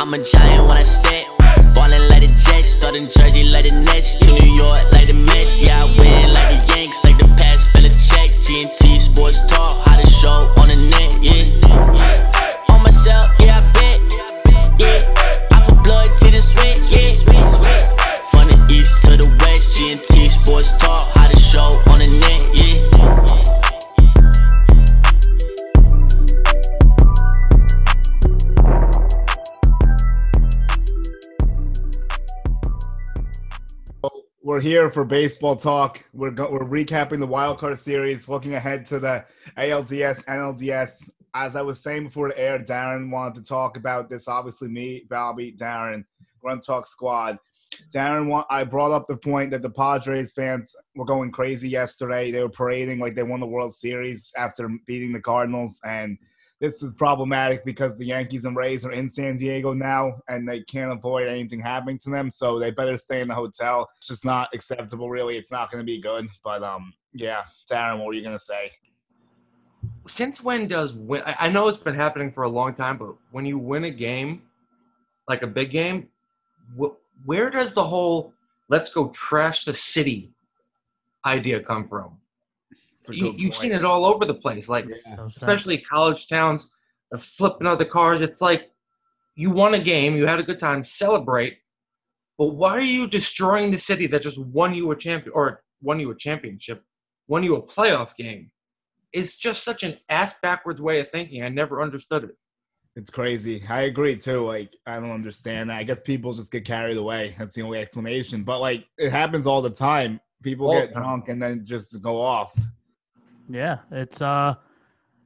I'm a giant when I step. Ballin' like the Jets, starting Jersey like the Nets. To New York like the Mets. Yeah, I win like the Yanks, like the a check. GNT Sports Talk, how the show on the net, yeah. On myself, yeah, I bet. Yeah, I put blood, tears, and sweat, yeah. From the east to the west, GNT Sports Talk, how the show on the net, yeah. We're here for baseball talk. We're go- we're recapping the wild card series, looking ahead to the ALDS, NLDS. As I was saying before the air, Darren wanted to talk about this. Obviously, me, Bobby, Darren, Run Talk Squad. Darren, I brought up the point that the Padres fans were going crazy yesterday. They were parading like they won the World Series after beating the Cardinals, and this is problematic because the Yankees and Rays are in San Diego now and they can't avoid anything happening to them. So they better stay in the hotel. It's just not acceptable, really. It's not going to be good. But um, yeah, Darren, what were you going to say? Since when does win? I know it's been happening for a long time, but when you win a game, like a big game, wh- where does the whole "let's go trash the city" idea come from? It's you, you've seen it all over the place, like Yeah. No sense. especially college towns, flipping other cars. It's like you won a game, you had a good time, celebrate. But why are you destroying the city that just won you a champion or won you a championship, won you a playoff game? It's just such an ass backwards way of thinking. I never understood it. It's crazy. I agree too. Like, I don't understand that. I guess people just get carried away. That's the only explanation. But like, it happens all the time. People All get time. drunk and then just go off. Yeah, it's uh,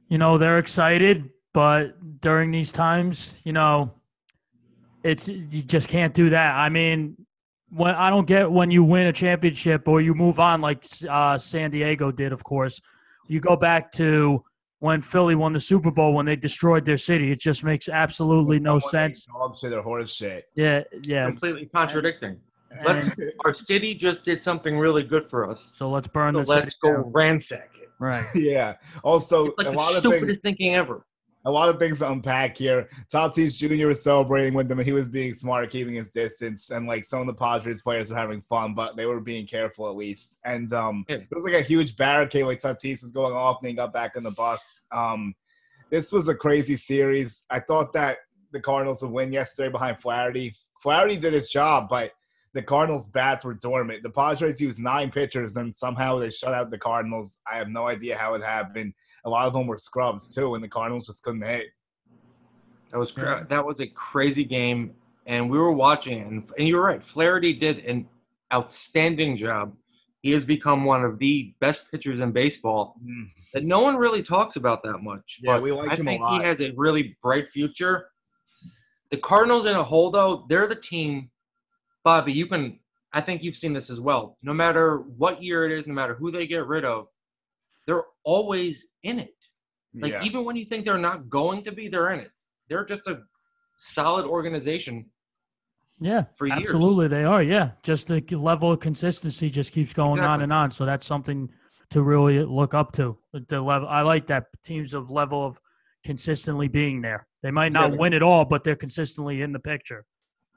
you know, they're excited, but during these times, you know, it's you just can't do that. I mean, when I don't get when you win a championship or you move on like uh, San Diego did, of course. You go back to when Philly won the Super Bowl when they destroyed their city. It just makes absolutely no sense. Dog shit or horse shit. Yeah, yeah. Completely contradicting. Let's, our city just did something really good for us. So let's burn So the city let's go down. ransack it. Right. yeah. Also, like a the lot of things. stupidest thinking ever. a lot of things to unpack here. Tatis Jr. was celebrating with them, and he was being smart, keeping his distance, and like some of the Padres players were having fun, but they were being careful at least. And um, Yeah. it was like a huge barricade like Tatis was going off, and he got back on the bus. Um, this was a crazy series. I thought that the Cardinals would win yesterday behind Flaherty. Flaherty did his job, but the Cardinals' bats were dormant. The Padres used nine pitchers, and somehow they shut out the Cardinals. I have no idea how it happened. A lot of them were scrubs too, and the Cardinals just couldn't hit. That was cra- that was a crazy game, and we were watching it. And, and you're right, Flaherty did an outstanding job. He has become one of the best pitchers in baseball mm. that no one really talks about that much. Yeah, but we like I him a think lot. he has a really bright future. The Cardinals in a hole, though, they're the team. Bobby, you can. I think you've seen this as well. No matter what year it is, no matter who they get rid of, they're always in it. Like yeah. even when you think they're not going to be, they're in it. They're just a solid organization Yeah, for years. absolutely they are. Yeah, just the level of consistency just keeps going on and on. So that's something to really look up to. The level I like that teams of level of consistently being there. They might not Yeah. win it all, but they're consistently in the picture.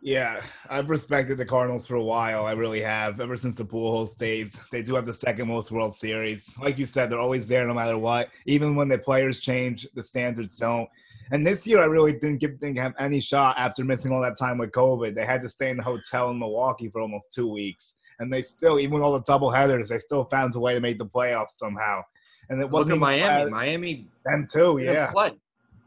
Yeah, I've respected the Cardinals for a while. I really have. Ever since the Pujols days, they do have the second most World Series. Like you said, they're always there no matter what. Even when the players change, the standards don't. And this year, I really didn't give think have any shot after missing all that time with COVID. They had to stay in the hotel in Milwaukee for almost two weeks, and they still, even with all the double headers, they still found a way to make the playoffs somehow. And it wasn't Miami. Flaherty- Miami them too. Yeah.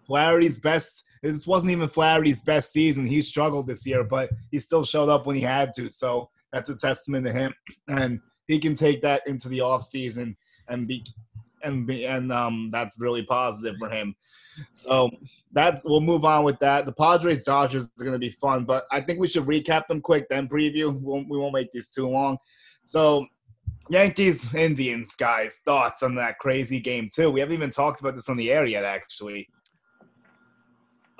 Flaherty's best. This wasn't even Flaherty's best season. He struggled this year, but he still showed up when he had to. So that's a testament to him, and he can take that into the off season and be and be and um that's really positive for him. So that's we'll move on with that. The Padres Dodgers is going to be fun, but I think we should recap them quick, then preview. We won't, we won't make these too long. So Yankees Indians guys, thoughts on that crazy game too? We haven't even talked about this on the air yet, actually.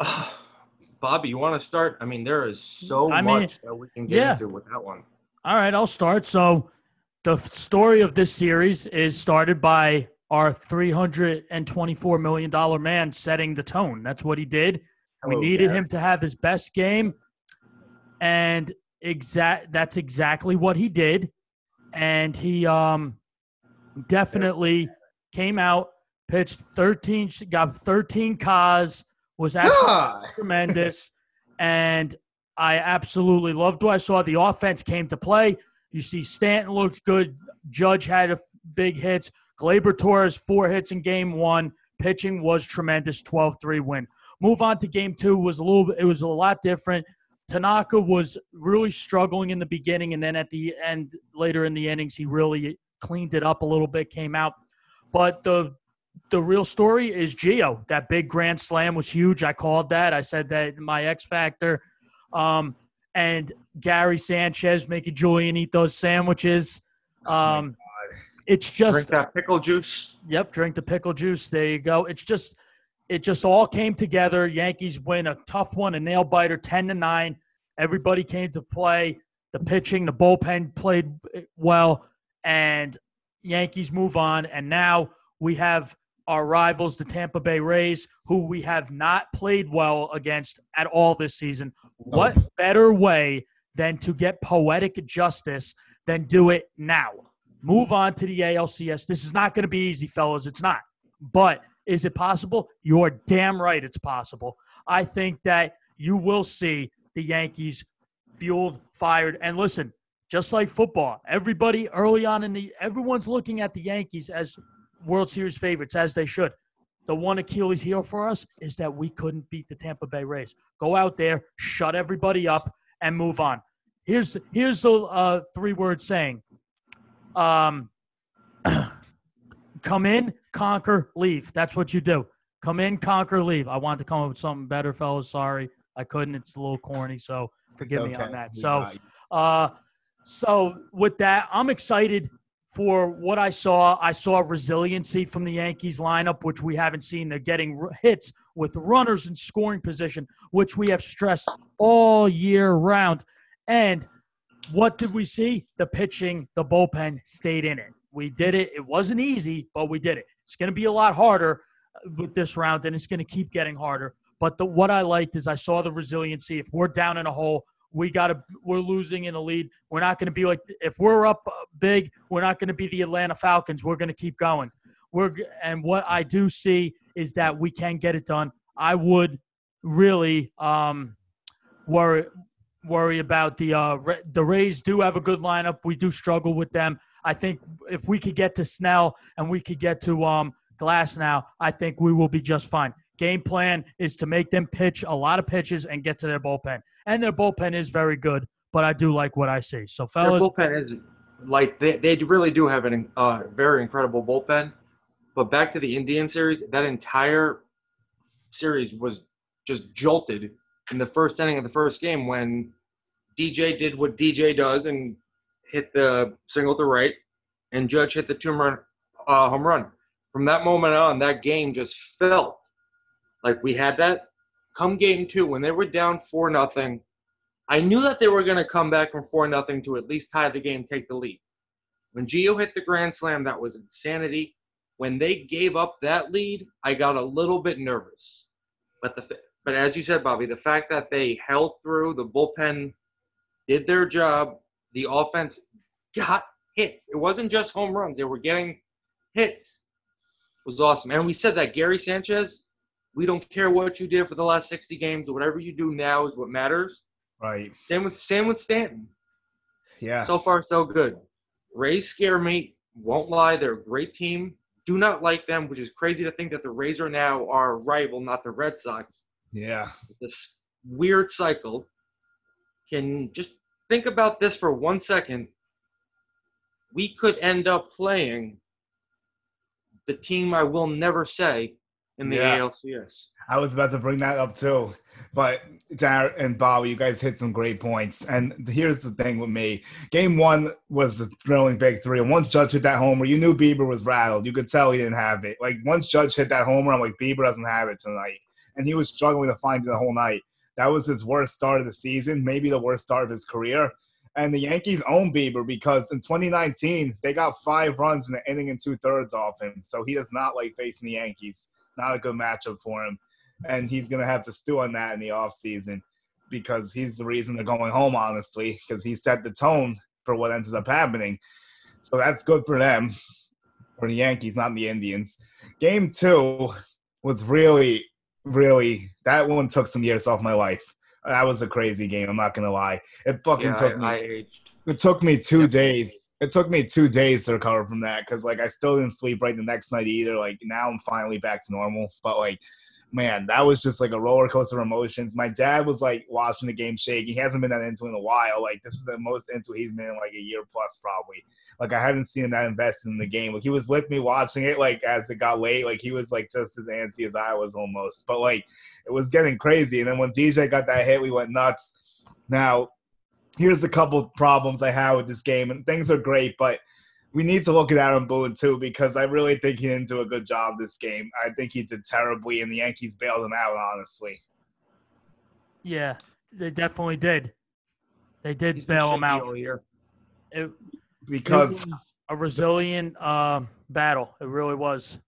Bobby, you want to start? I mean, there is so I mean, much that we can get yeah. into with that one. All right, I'll start. So, the story of this series is started by our $324 million man setting the tone. That's what he did. we Hello, needed Gary. him to have his best game, and exact that's exactly what he did. And he um definitely came out, pitched 13, got 13 Ks, was absolutely Ah, tremendous. And I absolutely loved what I saw. The offense came to play. You see Stanton looked good. Judge had a f- big hits. Gleyber Torres, four hits in game one. Pitching was tremendous, 12-3 win. Move on to game two was a little it was a lot different. Tanaka was really struggling in the beginning, and then at the end, later in the innings, he really cleaned it up a little bit, came out. But the the real story is Gio. That big grand slam was huge. I called that. I said that my X factor. Um, and Gary Sanchez making Julian eat those sandwiches. Um, it's Drink just that pickle juice. Yep, drink the pickle juice. There you go. It's just it just all came together. Yankees win a tough one, a nail biter, ten to nine. Everybody came to play. The pitching, the bullpen played well, and Yankees move on. And now we have our rivals, the Tampa Bay Rays, who we have not played well against at all this season. Oh. What better way than to get poetic justice than do it now? Move on to the ALCS. This is not going to be easy, fellas. It's not. But is it possible? You're damn right it's possible. I think that you will see the Yankees fueled, fired. And listen, just like football, everybody early on in the everyone's looking at the Yankees as World Series favorites, as they should. The one Achilles heel for us is that we couldn't beat the Tampa Bay Rays. Go out there, shut everybody up, and move on. Here's here's the uh, three word saying. Um, come in, conquer, leave. That's what you do. Come in, conquer, leave. I wanted to come up with something better, fellas. Sorry, I couldn't. It's a little corny, so forgive me on that. So, uh, so with that, I'm excited for what I saw. I saw resiliency from the Yankees lineup, which we haven't seen. They're getting hits with runners in scoring position, which we have stressed all year round. And what did we see? The pitching, the bullpen stayed in it. We did it. It wasn't easy, but we did it. It's going to be a lot harder uh, with this round, and it's going to keep getting harder. But the, what I liked is I saw the resiliency. If we're down in a hole, we got to. We're losing in a lead. We're not going to be like if we're up uh, big. We're not going to be the Atlanta Falcons. We're going to keep going. We're and what I do see is that we can get it done. I would really um, worry worry about the uh, the Rays. Do have a good lineup. We do struggle with them. I think if we could get to Snell and we could get to um, Glasnow, I think we will be just fine. Game plan is to make them pitch a lot of pitches and get to their bullpen. And their bullpen is very good, but I do like what I see. So, fellas, Their bullpen is like they, they really do have a uh, very incredible bullpen. But back to the Indian series, that entire series was just jolted in the first inning of the first game when DJ did what DJ does and hit the single to right, and Judge hit the two run uh, home run. From that moment on, that game just felt like we had that. Come game two, when they were down four nothing, I knew that they were going to come back from four nothing to at least tie the game, take the lead. When Gio hit the grand slam, that was insanity. When they gave up that lead, I got a little bit nervous. But the but as you said, Bobby, the fact that they held through, the bullpen did their job, the offense got hits. It wasn't just home runs; they were getting hits. It was awesome, and we said that Gary Sanchez. We don't care what you did for the last 60 games. Whatever you do now is what matters. Right. Same with same with Stanton. Yeah. So far, so good. Rays scare me. Won't lie, they're a great team. Do not like them, which is crazy to think that the Rays are now our rival, not the Red Sox. yeah. This weird cycle. Can just think about this for one second. We could end up playing the team I will never say in the Yeah. ALCS. I was about to bring that up too. But Darren and Bobby, you guys hit some great points. And here's the thing with me. Game one was the thrilling victory. And once Judge hit that homer, you knew Bieber was rattled. You could tell he didn't have it. Like once Judge hit that homer, I'm like, Bieber doesn't have it tonight. And he was struggling to find it the whole night. That was his worst start of the season, maybe the worst start of his career. And the Yankees own Bieber because in 2019, they got five runs in the inning and two thirds off him. So he does not like facing the Yankees. Not a good matchup for him. and he's gonna have to stew on that in the offseason because he's the reason they're going home, honestly, because he set the tone for what ends up happening. So that's good for them, for the Yankees, not the Indians. Game two was really, really that one took some years off my life. That was a crazy game. I'm not gonna lie. It fucking Yeah, took me. I. It took me two days. It took me two days to recover from that because like I still didn't sleep right the next night either. Like now I'm finally back to normal. But like, man, that was just like a roller coaster of emotions. My dad was like watching the game shaking. He hasn't been that into in a while. Like this is the most into he's been in like a year plus probably. Like I haven't seen him that invested in the game. Like he was with me watching it. Like as it got late, like he was like just as antsy as I was almost. But like it was getting crazy. And then when DJ got that hit, we went nuts. Now here's the couple problems I have with this game, and things are great, but we need to look at Aaron Boone too because I really think he didn't do a good job this game. I think he did terribly, and the Yankees bailed him out. Honestly, Yeah, they definitely did. They did He's bail him out. all year. It, it because was a resilient um, battle. It really was.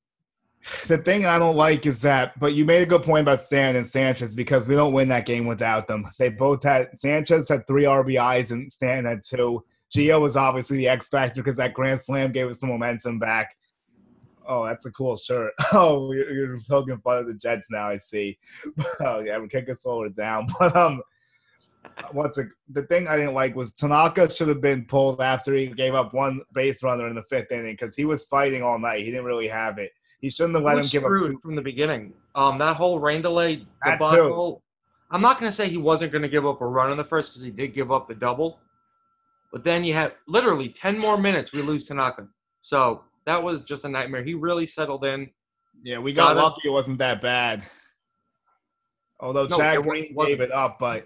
The thing I don't like is that. But you made a good point about Stan and Sanchez because we don't win that game without them. They both had Sanchez had three RBIs and Stan had two. Gio was obviously the X factor because that grand slam gave us the momentum back. Oh, that's a cool shirt. Oh, you're, you're poking fun of the Jets now. I see. Oh yeah, we kick us slower down. But um, what's the thing I didn't like was Tanaka should have been pulled after he gave up one base runner in the fifth inning because he was fighting all night. He didn't really have it. He shouldn't have let him give up screwed two. from the beginning. Um, that whole rain delay That too. debacle. I'm not going to say he wasn't going to give up a run in the first because he did give up the double, but then you had literally 10 more minutes. We lose Tanaka, so that was just a nightmare. He really settled in. Yeah, we got Got lucky. It wasn't that bad. Although No, Chad Green gave it up, but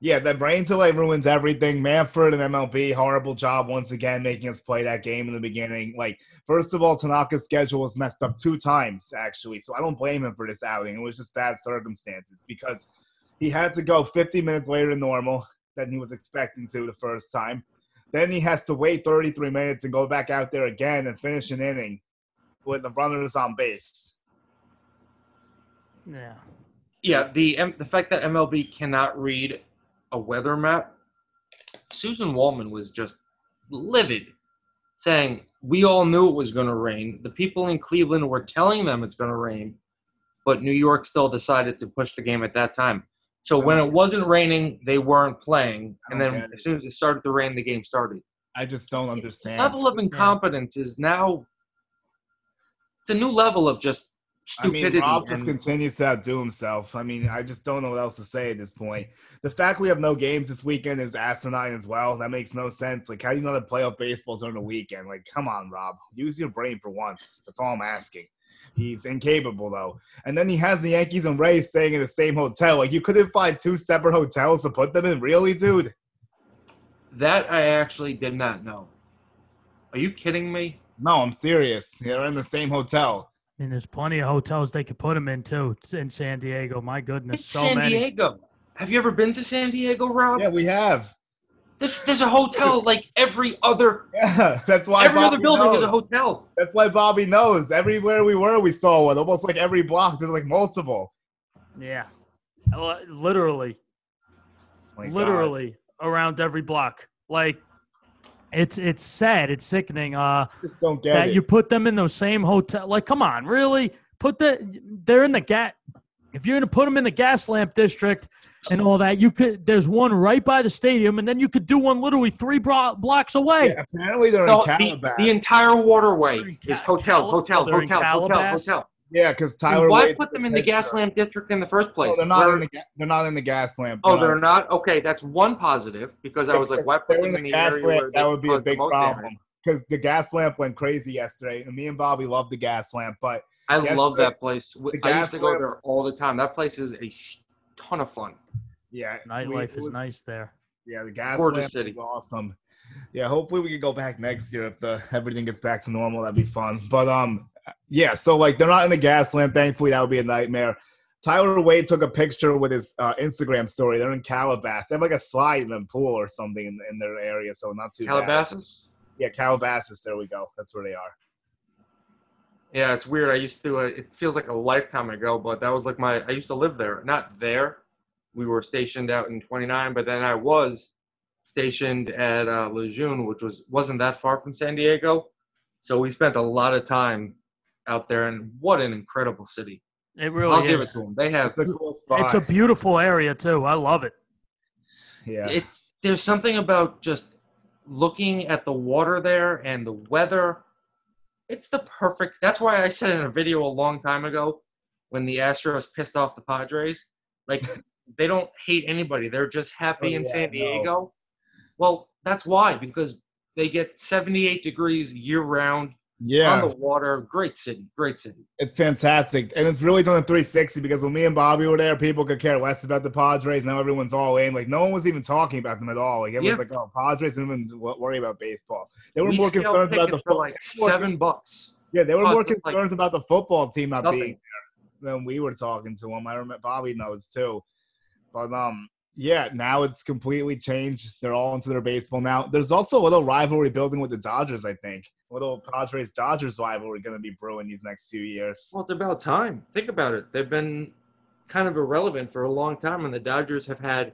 yeah, the rain delay ruins everything. Manfred and MLB, horrible job once again making us play that game in the beginning. Like, first of all, Tanaka's schedule was messed up two times actually, so I don't blame him for this outing. It was just bad circumstances because he had to go 50 minutes later than normal than he was expecting to the first time. Then he has to wait 33 minutes and go back out there again and finish an inning with the runners on base. Yeah. Yeah, the M- the fact that MLB cannot read a weather map. Suzyn Waldman was just livid, saying we all knew it was going to rain. The people in Cleveland were telling them it's going to rain, but New York still decided to push the game at that time. So when it wasn't raining, they weren't playing, and then as soon as it started to rain, the game started. I just don't understand. Level of incompetence is now. It's a new level of just I mean, stupidity. Rob just and- continues to outdo himself. I mean, I just don't know what else to say at this point. The fact we have no games this weekend is asinine as well. That makes no sense. Like, how do you know that playoff baseball's during the weekend? Like, come on, Rob. Use your brain for once. That's all I'm asking. He's incapable, though. And then he has the Yankees and Rays staying in the same hotel. Like, you couldn't find two separate hotels to put them in? Really, dude? That I actually did not know. Are you kidding me? No, I'm serious. They're in the same hotel. I mean, there's plenty of hotels they could put him in too in San Diego. My goodness, It's so San many. Diego. Have you ever been to San Diego, Rob? Yeah, we have. There's, there's a hotel like every other Yeah, that's why every other building knows. is a hotel. That's why Bobby knows. Everywhere we were, we saw one. Almost like every block, there's like multiple. Yeah, Li- literally, God. literally around every block. Like, it's it's sad. It's sickening. Uh, just don't get that it. you put them in those same hotel. Like, come on, really? Put the they're in the gas. If you're gonna put them in the gas lamp district and all that, you could. There's one right by the stadium, and then you could do one literally three bro- blocks away. Yeah, apparently they're No, in the, Calabas. the entire waterway is Ca- hotel, hotel, they're in hotel, hotel, hotel. Yeah, because Then Tyler. Why Wade put them in the picture. gas lamp district in the first place? No, they're not Where- in the. ga- They're not in the gas lamp. oh, they're not. Okay, that's one positive because I was like, why put them in the gas area where lamp? they That would be a big problem. Because the gas lamp went crazy yesterday, and me and Bobby love the gas lamp. But I love that place. I used to go lamp- there all the time. That place is a sh- ton of fun. yeah, we- Nightlife it is was- nice there. Yeah, the gas Gorgeous lamp city. is awesome. Yeah, hopefully we can go back next year if the everything gets back to normal. That'd be fun. But um, yeah. So like they're not in the gas lamp. Thankfully, that would be a nightmare. Tyler Wade took a picture with his uh, Instagram story. They're in Calabasas. They have like a slide in the pool or something in, in their area, so not too bad. Calabasas. Yeah, Calabasas. There we go. That's where they are. Yeah, it's weird. I used to. Uh, it feels like a lifetime ago, but that was like my. I used to live there. Not there. We were stationed out in 29, but then I was stationed at uh, Lejeune, which was wasn't that far from San Diego. So we spent a lot of time out there, and what an incredible city! It really I'll give it is. to them. They have. It's a cool spot. It's a beautiful area too. I love it. yeah. It's there's something about just looking at the water there and the weather. It's the perfect. That's why I said in a video a long time ago when the Astros pissed off the Padres, like they don't hate anybody. They're just happy Oh, in yeah, San no. Diego. Well, that's why because they get 78 degrees year round yeah. on the water. Great city, great city. It's fantastic. And it's really done a 360 because when me and Bobby were there, people could care less about the Padres. Now everyone's all in. Like, no one was even talking about them at all. Like, everyone's Yeah. like, oh, Padres, everyone's wo- worry about baseball. They were we more concerned about the for like seven bucks. Yeah, they were more it's like concerned about the football team not Nothing. being there than we were talking to them. I remember Bobby knows too. But um, yeah, now it's completely changed. They're all into their baseball now. There's also a little rivalry building with the Dodgers, I think. A little Padres Dodgers rivalry going to be brewing these next few years. Well, it's about time. Think about it. They've been kind of irrelevant for a long time, and the Dodgers have had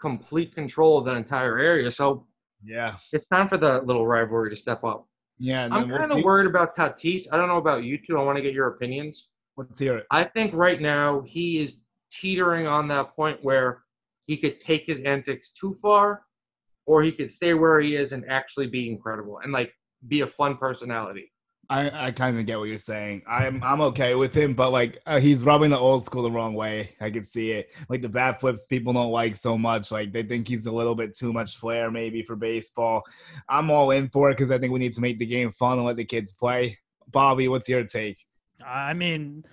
complete control of that entire area. So Yeah, it's time for the little rivalry to step up. yeah. And I'm kind of worried about Tatis. I don't know about you two. I want to get your opinions. Let's hear it. I think right now he is teetering on that point where he could take his antics too far, or he could stay where he is and actually be incredible and like be a fun personality. I, I kind of get what you're saying. I'm I'm okay with him, but like uh, he's rubbing the old school the wrong way. I can see it. Like the bat flips, people don't like so much. Like they think he's a little bit too much flair, maybe for baseball. I'm all in for it because I think we need to make the game fun and let the kids play. Bobby, what's your take? I mean,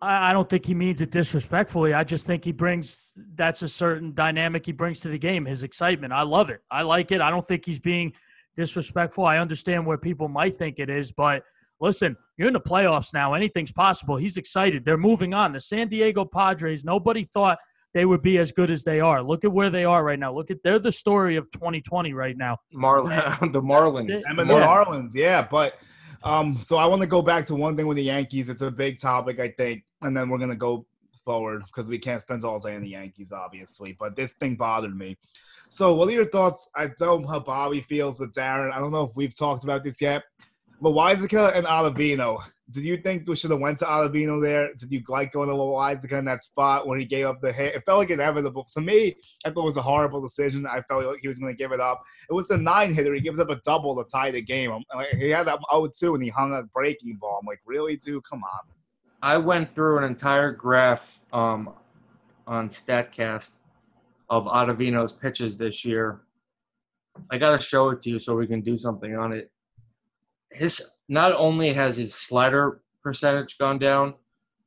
I I don't think he means it disrespectfully. I just think he brings that's a certain dynamic he brings to the game, his excitement. I love it. I like it. I don't think he's being disrespectful. I understand where people might think it is, but listen, you're in the playoffs now. Anything's possible. He's excited. They're moving on. The San Diego Padres, nobody thought they would be as good as they are. Look at where they are right now. Look at they're the story of 2020 right now. Marlin, the Marlins. Yeah. I'm the Marlins, yeah. But um, so I want to go back to one thing with the Yankees. It's a big topic, I think, and then we're gonna go forward because we can't spend all day on the Yankees, obviously. But this thing bothered me. So, what are your thoughts? I don't know how Bobby feels, but Darren, I don't know if we've talked about this yet. Loaisiga and Ottavino, did you think we should have went to Ottavino there? Did you like going to Loaisiga in that spot when he gave up the hit? It felt like inevitable. To me, I thought it was a horrible decision. I felt like he was going to give it up. It was the nine hitter. He gives up a double to tie the game. He had that 0-2 and he hung a breaking ball. I'm like, really, dude? Come on. I went through an entire graph um, on Statcast of Ottavino's pitches this year. I gotta show it to you so we can do something on it. His not only has his slider percentage gone down,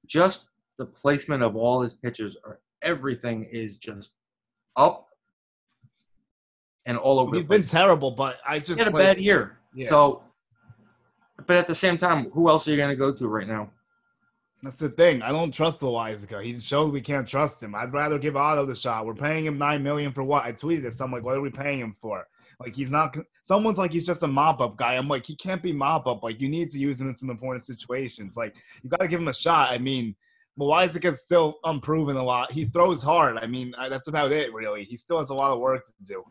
just the placement of all his pitches are everything is just up and all over. He's been terrible, but I just he had a like, bad year. Yeah. So, but at the same time, who else are you gonna go to right now? That's the thing. I don't trust Loaisiga. He showed we can't trust him. I'd rather give Otto the shot. We're paying him nine million for what? I tweeted this. I'm like, what are we paying him for? Like he's not. Someone's like he's just a mop up guy. I'm like he can't be mop up. Like you need to use him in some important situations. Like you got to give him a shot. I mean, Loaisiga's still unproven a lot. He throws hard. I mean, that's about it really. He still has a lot of work to do.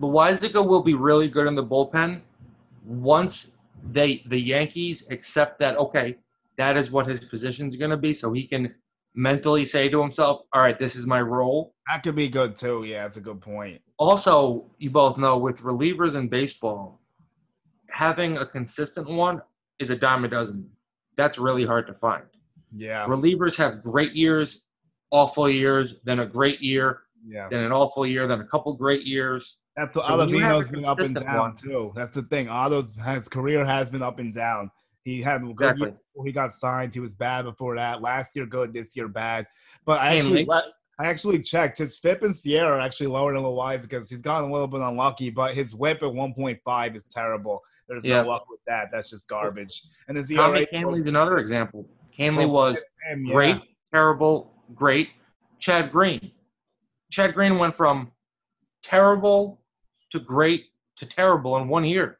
Loaisiga will be really good in the bullpen once they the Yankees accept that okay, that is what his position is going to be, so he can mentally say to himself, "All right, this is my role." That could be good too. Yeah, that's a good point. Also, you both know with relievers in baseball, having a consistent one is a dime a dozen. That's really hard to find. Yeah, Relievers have great years, awful years, then a great year, yeah. then an awful year, then a couple great years. That's what So when you have Ottavino's a been up and down one- too. That's the thing. Otto's his career has been up and down. He had a good Exactly. year before he got signed. He was bad before that. Last year good, this year bad. But I actually I actually checked his FIP and SIERA are actually lower than Loiza because he's gotten a little bit unlucky. But his WHIP at 1.5 is terrible. There's Yeah. no luck with that. That's just garbage. And his Tommy ERA Kahnle's another example. Kahnle Oh, was him, yeah. great, terrible, great. Chad Green. Chad Green went from terrible to great to terrible in one year.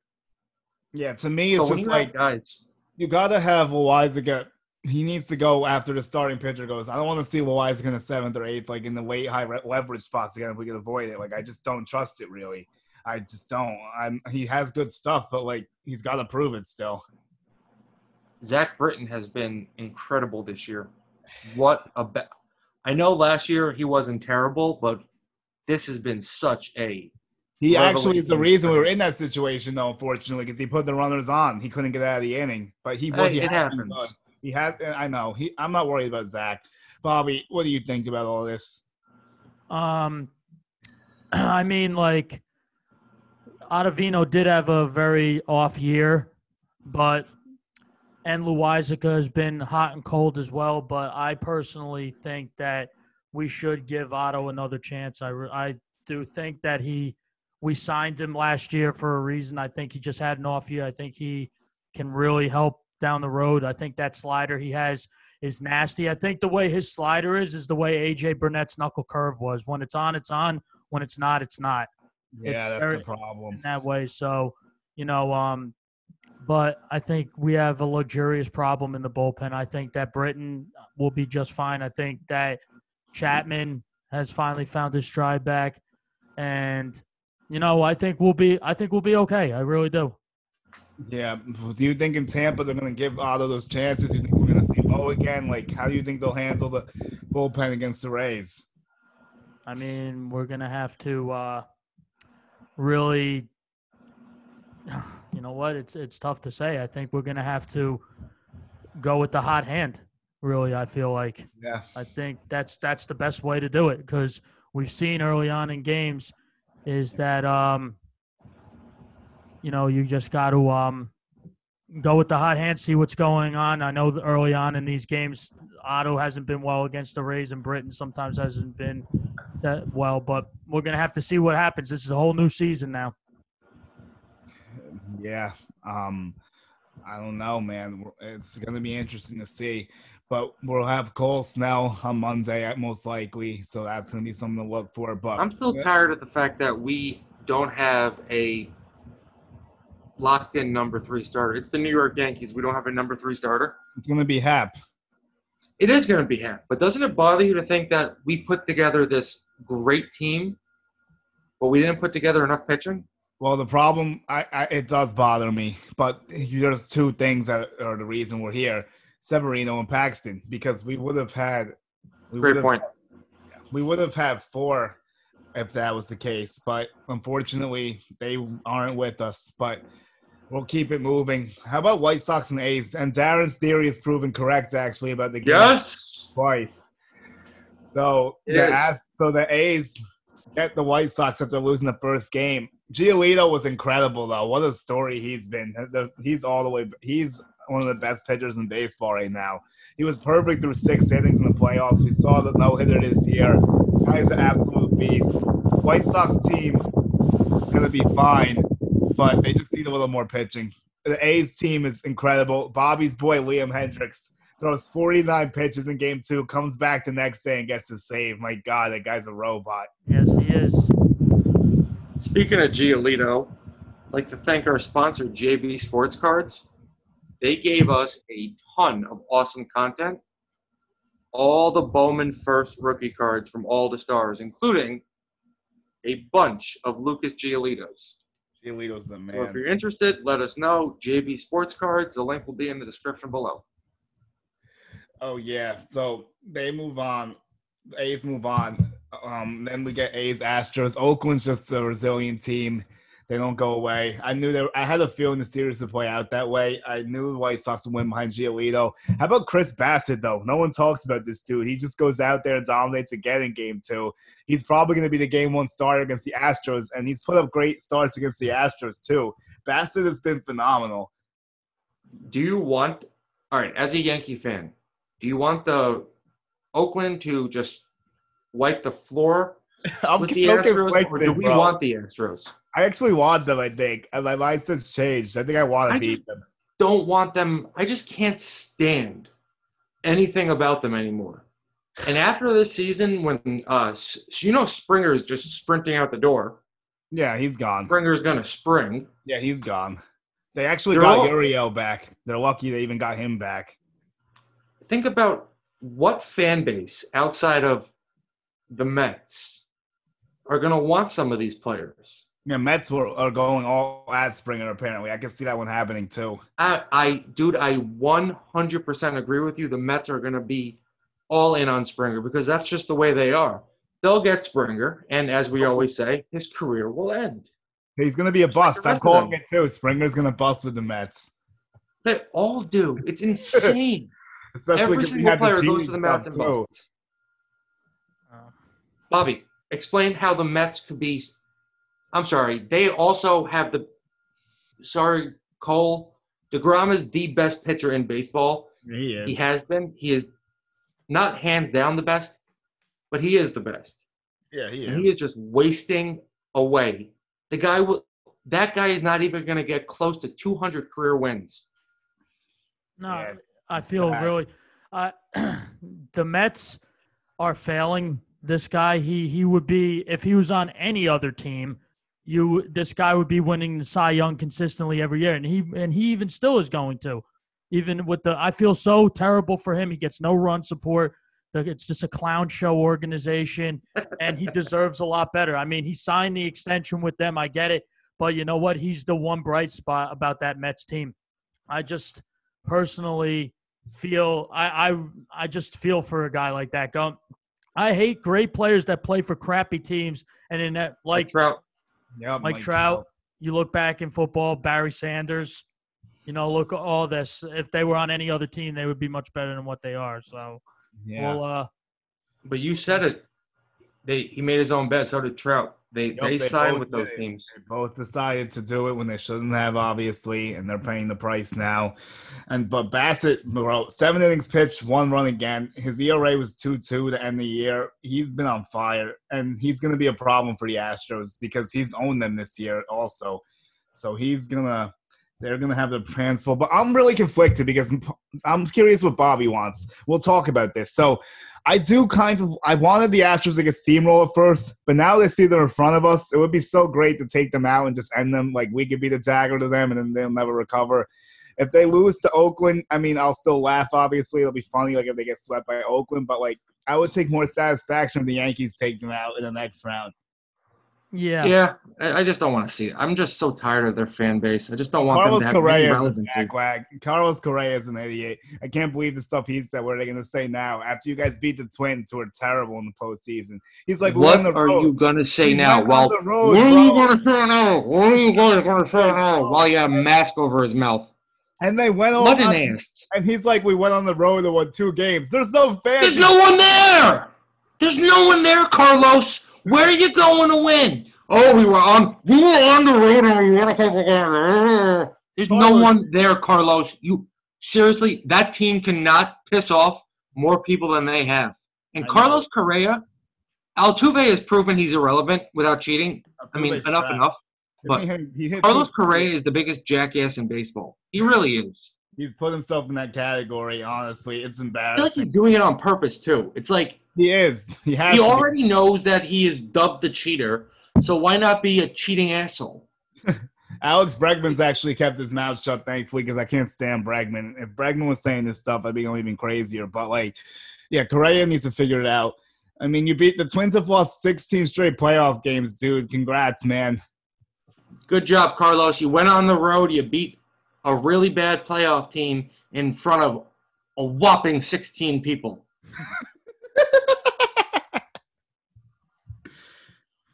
Yeah, to me, it's so just like guys, You gotta have Loiza get. He needs to go after the starting pitcher goes. I don't want to see Loiza in the seventh or eighth, like in the late high re- leverage spots again. If we can avoid it, like I just don't trust it really. I just don't. I'm. He has good stuff, but like he's got to prove it still. Zach Britton has been incredible this year. What a I know last year he wasn't terrible, but this has been such a He actually is the reason we were in that situation, though. Unfortunately, because he put the runners on, he couldn't get out of the inning. But he, Hey, he it happens. good. He had. I know. He. I'm not worried about Zach. Bobby, what do you think about all this? Um, I mean, like, Ottavino did have a very off year, but and Loaisiga has been hot and cold as well. But I personally think that we should give Otto another chance. I I do think that he we signed him last year for a reason. I think he just had an off year. I think he can really help down the road. I think that slider he has is nasty. I think the way his slider is is the way AJ Burnett's knuckle curve was. When it's on, it's on. When it's not, it's not. Yeah, It's that's very- the problem. In that way, so you know, um, but I think we have a luxurious problem in the bullpen. I think that Britton will be just fine. I think that Chapman has finally found his stride back, and you know, I think we'll be. I think we'll be okay. I really do. Yeah. Do you think in Tampa they're going to give Otto those chances? You think we're going to see Bo again? Like, how do you think they'll handle the bullpen against the Rays? I mean, we're gonna have to uh, really. You know what? It's it's tough to say. I think we're gonna have to go with the hot hand. Really, I feel like Yeah. I think that's that's the best way to do it because we've seen early on in games is that um, you know you just got to um, go with the hot hand, see what's going on. I know early on in these games, Otto hasn't been well against the Rays, and Britton sometimes hasn't been that well. But we're gonna have to see what happens. This is a whole new season now. Yeah. Um, I don't know, man. It's going to be interesting to see. But we'll have Cole Snell on Monday, most likely. So that's going to be something to look for. But I'm still tired of the fact that we don't have a locked in number three starter. It's the New York Yankees. We don't have a number three starter. it's going to be Happ. It is going to be Happ. But doesn't it bother you to think that we put together this great team, but we didn't put together enough pitching? Well, the problem, I, I it does bother me, but there's two things that are the reason we're here: Severino and Paxton, because we would have had, Great point. we would have had four if that was the case. But unfortunately, they aren't with us. But we'll keep it moving. How about White Sox and A's? And Darren's theory is proven correct, actually, about the game Yes. twice. So It the. Ast- so the A's get the White Sox after losing the first game. Giolito was incredible though. What a story he's been. He's all the way. He's one of the best pitchers in baseball right now. He was perfect through six innings in the playoffs. We saw the no hitter this year. Guy's an absolute beast. White Sox team is gonna be fine, but they just need a little more pitching. The A's team is incredible. Bobby's boy Liam Hendriks throws 49 pitches in game two, comes back the next day and gets the save. My God, that guy's a robot. Yes, he is. Speaking of Giolito, I'd like to thank our sponsor, JB Sports Cards. They gave us a ton of awesome content. All the Bowman first rookie cards from all the stars, including a bunch of Lucas Giolitos. Giolito's the So if you're interested, let us know. JB Sports Cards. The link will be in the description below. Oh yeah. So they move on. The A's move on. Um, then we get A's Astros. Oakland's just a resilient team. They don't go away. I knew that. I had a feeling the series would play out that way. I knew the White Sox would win behind Giolito. How about Chris Bassitt though? No one talks about this dude. He just goes out there and dominates again in Game Two. He's probably going to be the Game One starter against the Astros, and he's put up great starts against the Astros too. Bassitt has been phenomenal. Do you want, all right, as a Yankee fan, do you want the Oakland to just wipe the floor I'm with the Astros, or do we bro. want the Astros? I actually want them. I think and my mindset's changed. I think I want I to beat them. Don't want them. I just can't stand anything about them anymore. And after this season, when uh, you know Springer is just sprinting out the door, Yeah, he's gone. Springer's gonna spring. Yeah, he's gone. They actually They're got all- Uriel back. They're lucky they even got him back. Think about what fan base outside of the Mets are going to want some of these players. Yeah, Mets were, are going all at Springer. Apparently, I can see that one happening too. I, I dude, I 100% agree with you. The Mets are going to be all in on Springer because that's just the way they are. They'll get Springer, and as we always say, his career will end. He's going to be a bust. I'm calling it too. Springer's going to bust with the Mets, They all do. It's insane. especially Every single player the goes to the mountain too. busts. Bobby, explain how the Mets could be. I'm sorry. They also have the. Sorry, Cole. deGrom is the best pitcher in baseball. He is. He has been. He is not hands down the best, but he is the best. Yeah, he And is. he is just wasting away. The guy will. That guy is not even going to get close to 200 career wins. No, Yeah, I feel sad. really. Uh, the Mets are failing this guy. He he would be if he was on any other team. You this guy would be winning the Cy Young consistently every year, and he and he even still is going to. Even with the, I feel so terrible for him. He gets no run support. It's just a clown show organization, and he deserves a lot better. I mean, he signed the extension with them. I get it, but you know what? He's the one bright spot about that Mets team. I just personally feel I, I I just feel for a guy like that. Go, I hate great players that play for crappy teams, and in that like Trout. Yep, Mike Trout, you look back in football, Barry Sanders. You know, look at all this. If they were on any other team, they would be much better than what they are. So, Yeah. well, uh, But you said it. They he made his own bet. So did Trout. They Yup, they, they signed with those did. teams. They both decided to do it when they shouldn't have, obviously, and they're paying the price now. And but Bassitt, bro, seven innings pitched, one run again. His ERA was two two to end the year. He's been on fire, and he's going to be a problem for the Astros because he's owned them this year also. So he's gonna, they're gonna have their hands full. But I'm really conflicted because I'm, I'm curious what Bobby wants. We'll talk about this. So. I do kind of. I wanted the Astros to get steamroll at first, but now they see they're in front of us. It would be so great to take them out and just end them. Like we could be the dagger to them, and then they'll never recover. If they lose to Oakland, I mean, I'll still laugh. Obviously, it'll be funny. Like if they get swept by Oakland, but like I would take more satisfaction if the Yankees take them out in the next round. Yeah, Yeah, I, I just don't want to see it. I'm just so tired of their fan base. I just don't want Carlos them to have Correa is a jackwag. Carlos Correa is an idiot. I can't believe the stuff he said. What are they going to say now after you guys beat the Twins, who are terrible in the postseason? He's like, what are road. you gonna say We now? Well, road, what are you gonna say now? What are you gonna say now? While you have a mask over his mouth. And they went on, What an ass. and he's like, we went on the road and won two games. There's no fans. There's no one there. There's no one there, Carlos. Where are you going to win? Oh, we were on. We were on the road and we won a couple games. There's no one there, Carlos. You seriously? That team cannot piss off more people than they have. And I know. Carlos Correa, Altuve has proven he's irrelevant without cheating. I mean, enough, trash. enough. But He hit- he hit Carlos Correa is the biggest jackass in baseball. He really is. He's put himself in that category. Honestly, it's I feel like embarrassing. he's doing it on purpose too. It's like He is. He has. he to be. already knows that he is dubbed the cheater, so why not be a cheating asshole? Alex Bregman's actually kept his mouth shut, thankfully, because I can't stand Bregman. If Bregman was saying this stuff, I'd be going even crazier. But like, yeah, Correa needs to figure it out. I mean, you beat the Twins have lost 16 straight playoff games, dude. Congrats, man. Good job, Carlos. You went on the road. You beat a really bad playoff team in front of a whopping 16 people.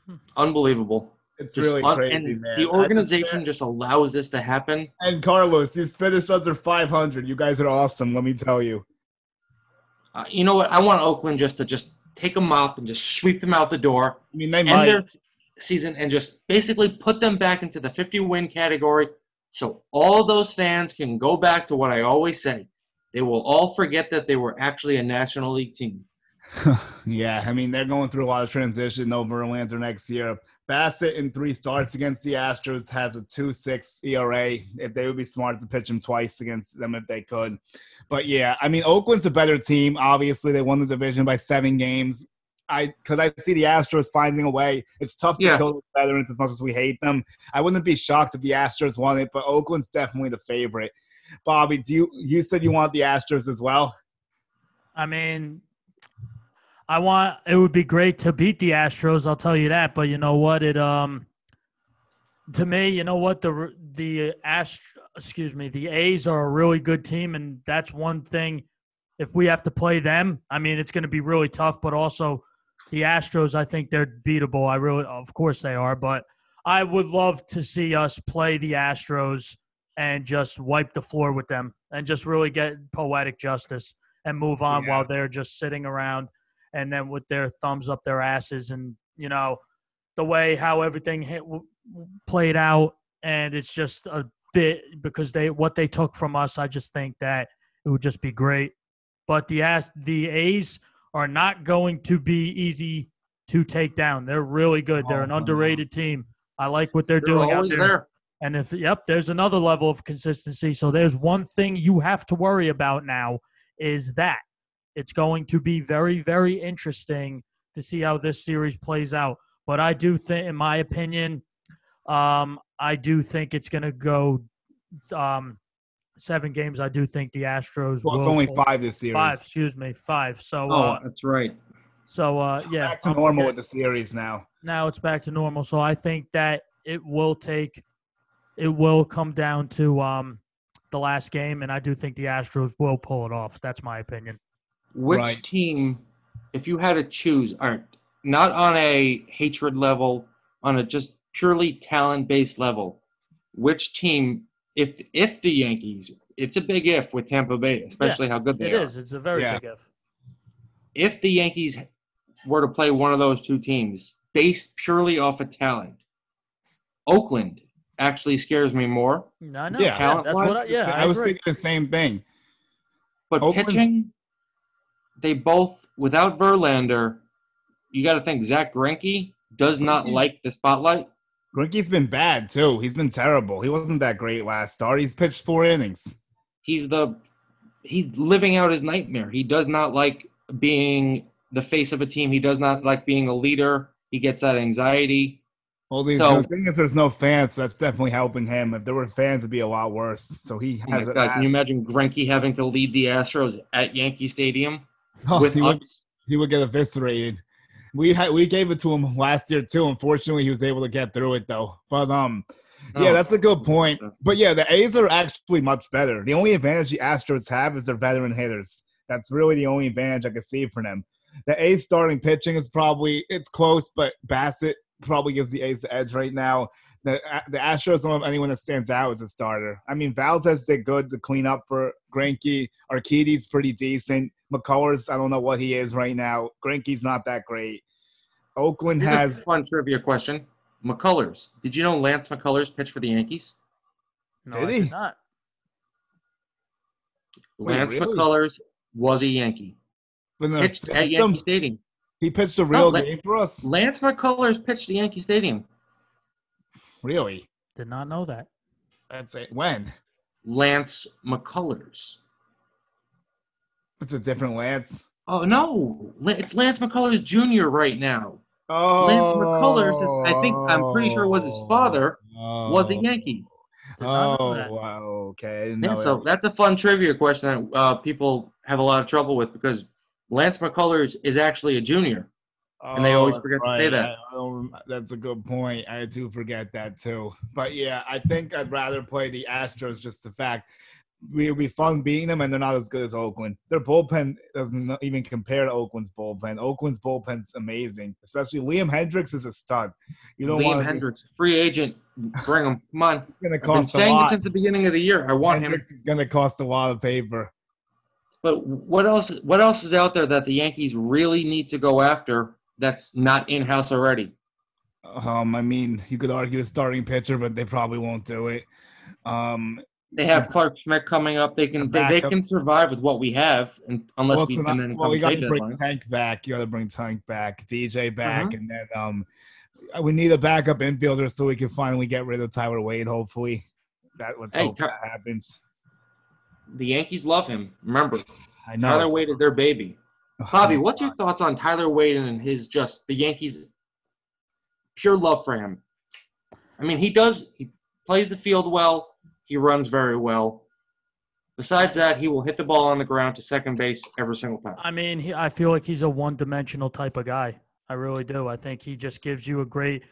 Unbelievable. It's Just really un- crazy, man. The just organization just allows this to happen. and Carlos, he's finished under 500. You guys are awesome. Let me tell you. Uh, you know what? I want Oakland just to just take a mop and just sweep them out the door. I mean, they end might. their season and just basically put them back into the 50 win category so all those fans can go back to what I always say. They will all forget that they were actually a National League team. yeah, I mean, they're going through a lot of transition. No Verlander next year. Bassitt in three starts against the Astros has a 2 6 ERA. If they would be smart to pitch him twice against them if they could. But yeah, I mean, Oakland's a better team. Obviously, they won the division by seven games. I because I see the Astros finding a way. It's tough to Yeah. kill the veterans as much as we hate them. I wouldn't be shocked if the Astros won it, but Oakland's definitely the favorite. Bobby, do you you said you want the Astros as well? I mean, I want it would be great to beat the Astros. I'll tell you that. But you know what? It um, to me, you know what the the Ast excuse me, the A's are a really good team, and that's one thing. If we have to play them, I mean, it's going to be really tough. But also, the Astros, I think they're beatable. I really, of course, they are. But I would love to see us play the Astros and just wipe the floor with them and just really get poetic justice and move on Yeah. while they're just sitting around and then with their thumbs up their asses and you know the way how everything hit, w- played out. And it's just a bit because they what they took from us i just think that it would just be great. But the As- the a's are not going to be easy to take down. They're really good. They're an Oh, underrated team. I like what they're, They're doing out there. there. and if yep, there's another level of consistency. So there's one thing you have to worry about now is that it's going to be very, very interesting to see how this series plays out. But I do think, in my opinion, um, I do think it's going to go um, seven games. I do think the Astros Well, it's only five this series. Five, excuse me, five. So, Oh, uh, that's right. so uh, yeah, Back to I'm normal forgetting- with the series now. now it's back to normal. So I think that it will take, it will come down to um, the last game, and I do think the Astros will pull it off. That's my opinion. Which Right. team, if you had to choose, are not on a hatred level, on a just purely talent-based level, which team, if if the Yankees, it's a big if with Tampa Bay, especially how good they It are. It is. It's a very Yeah. big if. If the Yankees were to play one of those two teams, based purely off of talent, Oakland actually scares me more. No, no, Yeah. yeah, that's what. I, yeah, I, I, was agree. thinking the same thing. But Oakland's- pitching, they both without Verlander, you got to think Zach Greinke does not like the spotlight. Greinke's been bad too. He's been terrible. He wasn't that great last start. He's pitched four innings. He's the he's living out his nightmare. He does not like being the face of a team. He does not like being a leader. He gets that anxiety. Well, the, So- the thing is, there's no fans, so that's definitely helping him. If there were fans, it'd be a lot worse. So he Oh has God, can you imagine Greinke having to lead the Astros at Yankee Stadium Oh, with he, would, he would get eviscerated. We had we gave it to him last year too. Unfortunately, he was able to get through it though. But um, yeah, Oh. that's a good point. But yeah, the A's are actually much better. The only advantage the Astros have is their veteran hitters. That's really the only advantage I can see for them. The A's starting pitching is probably it's close, but Bassitt probably gives the A's the edge right now. The the Astros don't have anyone that stands out as a starter. I mean, Valdez did good to clean up for Greinke. Urquidy's pretty decent. McCullers, I don't know what he is right now. Greinke's not that great. Oakland Here's a has fun trivia question. McCullers. Did you know Lance McCullers pitched for the Yankees? No, Did I he? did not. Wait, Lance really? McCullers was a Yankee. been in the Pitched at system. Yankee Stadium. He pitched a real let- game for us. Lance McCullers pitched the Yankee Stadium. Really? Did not know that. That's it. When? Lance McCullers. It's a different Lance. Oh no, it's Lance McCullers Jr. right now. Oh, Lance McCullers, I think I'm pretty sure it was his father, was a Oh. Yankee. Did not know Oh, that. wow. Okay. Yeah, so that. that's a fun trivia question that uh, people have a lot of trouble with because Lance McCullers is actually a junior. And they always Oh, forget to say that. I- that's a good point. I do forget that too. But yeah, I think I'd rather play the Astros just the fact we would be fun beating them, and they're not as good as Oakland. Their bullpen doesn't even compare to Oakland's bullpen. Oakland's bullpen's amazing, especially Liam Hendriks is a stud. You don't Liam Hendriks, free agent, bring him. Come on. To cost I've been saying it since the beginning of the year. I want him. Hendriks is going to cost a lot of paper. But what else? What else is out there that the Yankees really need to go after that's not in house already? Um, I mean, you could argue a starting pitcher, but they probably won't do it. Um, They have Clarke Schmidt coming up. They can they, they can survive with what we have, and unless well, we can then well, we got to bring deadline. Tank back. You got to bring Tank back, DJ back, Mhm. and then um, we need a backup infielder so we can finally get rid of Tyler Wade. Hopefully, that let's Hey, hope Ty- that happens. The Yankees love him. Remember, I know Tyler Wade is their baby. Bobby, what's your thoughts on Tyler Wade and his just the Yankees pure love for him? I mean, he does he plays the field well, he runs very well. Besides that, he will hit the ball on the ground to second base every single time. I mean, he, I feel like he's a one-dimensional type of guy. I really do. I think he just gives you a great,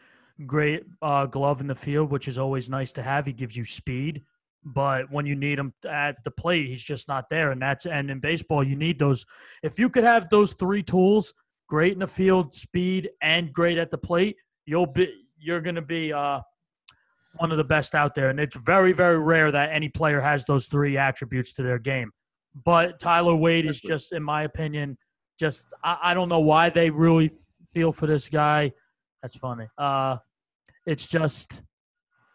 great uh, glove in the field, which is always nice to have. He gives you speed, but when you need him at the plate, he's just not there. And that's and in baseball, you need those. If you could have those three tools, great in the field, speed, and great at the plate, you'll be you're going to be uh, one of the best out there. And it's very, very rare that any player has those three attributes to their game. But Tyler Wade is just, in my opinion, just I, I don't know why they really feel for this guy. That's funny. Uh, it's just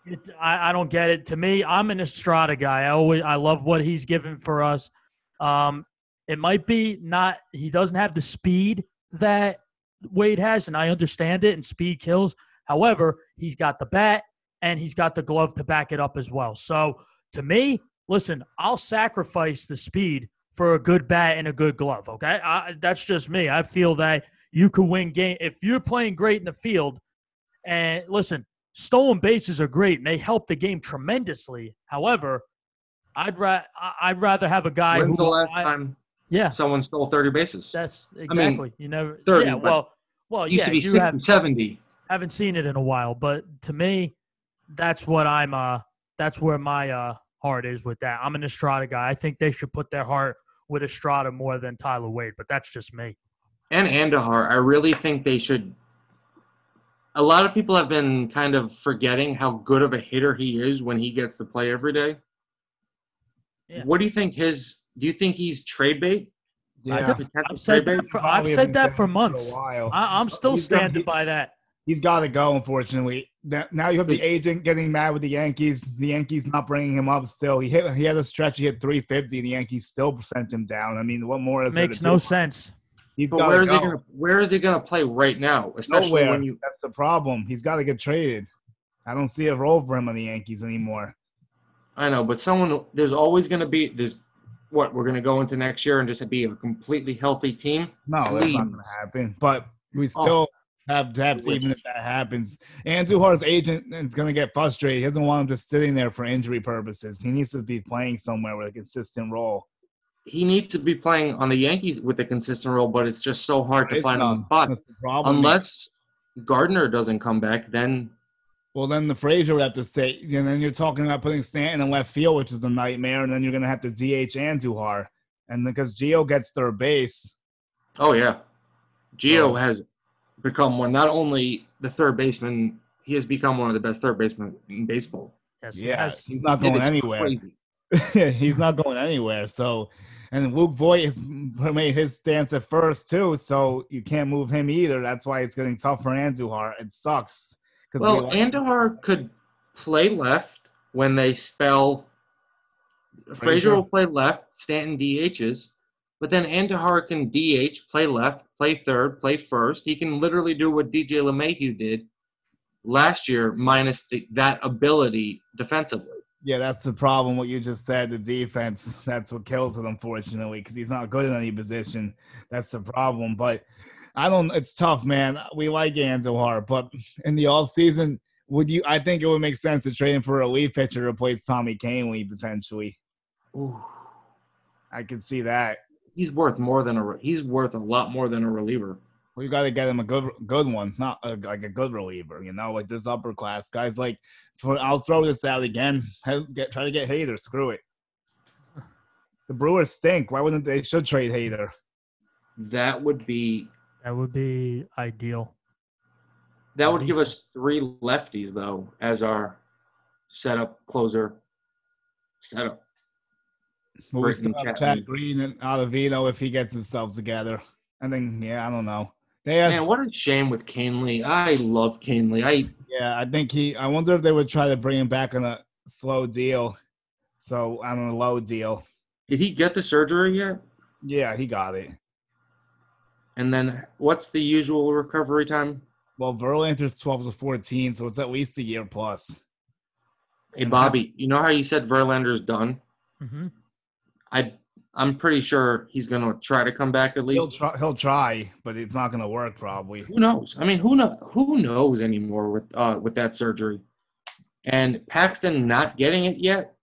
it, I, I don't get it. To me, I'm an Estrada guy. I always I love what he's given for us. Um, it might be not he doesn't have the speed that Wade has, and I understand it, and speed kills. However, he's got the bat and he's got the glove to back it up as well. So to me, listen, I'll sacrifice the speed for a good bat and a good glove. Okay, I, that's just me. I feel that you could win game if you're playing great in the field. And listen, stolen bases are great and they help the game tremendously. However, I'd ra- I'd rather have a guy When's who the last I- time yeah, someone stole 30 bases? that's exactly. you never 30, yeah, well, well, It used yeah, to be 60, have, 70. haven't seen it in a while, but to me, that's what I'm. Uh, that's where my uh heart is with that. I'm an Estrada guy. I think they should put their heart with Estrada more than Tyler Wade, but that's just me. and Andujar, I really think they should. A lot of people have been kind of forgetting how good of a hitter he is when he gets to play every day. Yeah. What do you think his? Do you think he's trade bait? Yeah. Potential I've said that for, I've said that for it months. a while. I, I'm still He's gonna standing be- by that. He's got to go, unfortunately. Now now you have the agent getting mad with the Yankees. The Yankees not bringing him up still. He hit. He had a stretch. He hit 350, and the Yankees still sent him down. I mean, what more is there Makes to no do? sense. He's But where is he gonna? Where is he gonna play right now? Especially Nowhere. when you. That's the problem. He's got to get traded. I don't see a role for him on the Yankees anymore. I know, but someone. There's always gonna be. There's. What we're gonna go into next year and just be a completely healthy team. No, that's not gonna happen. But we Oh. still have depth, even if that happens. Andujar's agent is going to get frustrated. He doesn't want him just sitting there for injury purposes. He needs to be playing somewhere with a consistent role. He needs to be playing on the Yankees with a consistent role, but it's just so hard to It's find him a spot. That's the problem. Unless Gardner doesn't come back, then Well, then the Frazier would have to say, and then you're talking about putting Stanton in left field, which is a nightmare, and then you're going to have to DH Andujar. And because Gio gets third base, oh yeah, Gio Oh. has become one not only the third baseman, he has become one of the best third basemen in baseball. Yes, yeah, yes. he's not going anywhere. he's not going anywhere. So, and Luke Voit has made his stance at first too. So you can't move him either. That's why it's getting tough for Andujar. It sucks because Well, Andujar could play left when they spell. Frazier Frazier? will play left, Stanton DHs, but then Andujar can DH, play left, play third, play first. He can literally do what DJ LeMahieu did last year, minus the, that ability defensively. Yeah, that's the problem. What you just said, the defense. That's what kills it, unfortunately, because he's not good in any position. That's the problem. But I don't. It's tough, man. We like Andujar, but in the off season, would you? I think it would make sense to trade him for a relief pitcher to replace Tommy Kahnle potentially. Ooh, I could see that. he's worth more than a. He's worth a lot more than a reliever. Well, you got to get him a good, good one, not a, like a good reliever. You know, like there's upper class guys. Like, for, I'll throw this out again. Get, try to get Hader. Screw it. The Brewers stink. Why wouldn't they? Should trade Hader. That would be. That would be ideal. That would give us three lefties though as our setup closer. Setup. But we Britton still have Chad Green and Ottavino if he gets himself together. I think, yeah, I don't know. They have, Man, what a shame with Kahnle. I love Kahnle. I yeah, I think he. I wonder if they would try to bring him back on a slow deal. So on a low deal. did he get the surgery yet? Yeah, he got it. And then what's the usual recovery time? Well, Verlander's 12 to 14, so it's at least a year plus. Hey And Bobby, you know how you said Verlander's done? hmm I I'm pretty sure he's going to try to come back at He'll least. try, he'll try, but it's not going to work probably. Who knows? I mean, who know who knows anymore with uh with that surgery? And Paxton not getting it yet.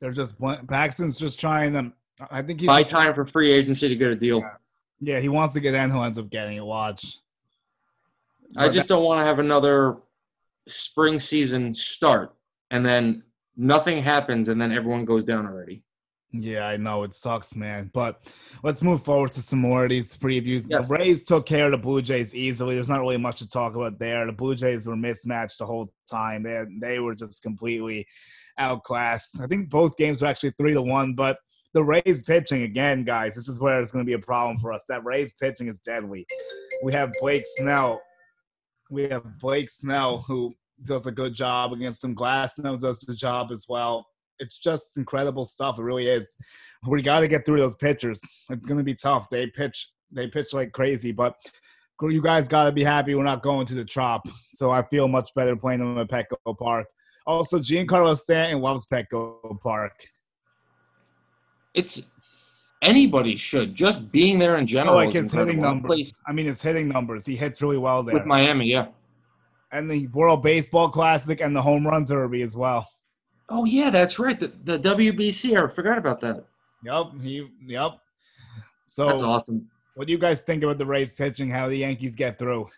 They're just Paxton's just trying them. I think he's Buy time for free agency to get a deal. yeah he wants to get in who ends up getting it. Watch. I But just don't want to have another spring season start and then nothing happens and then everyone goes down already. Yeah, I know it sucks, man. But let's move forward to some more of these previews. Yes. The Rays took care of the Blue Jays easily. There's not really much to talk about there. The Blue Jays were mismatched the whole time. They they were just completely outclassed. I think both games were actually three to one. But the Rays pitching again, guys. This is where it's going to be a problem for us. That Rays pitching is deadly. We have Blake Snell. We have Blake Snell who does a good job against them. Glasnow does the job as well it's just incredible stuff. It really is. We got to get through those pitchers. It's going to be tough. They pitch, they pitch like crazy, but you guys got to be happy we're not going to the Trop. So I feel much better playing them at Petco Park. Also, Giancarlo Stanton loves Petco Park. It's anybody should just being there in general. like is his hitting numbers. Place I mean, his hitting numbers. He hits really well there. with Miami, yeah. and the World Baseball Classic and the Home Run Derby as well. Oh yeah, that's right. The, the WBC. I forgot about that. Yep. He. Yep. So, That's awesome. what do you guys think about the Rays pitching? How the Yankees get through?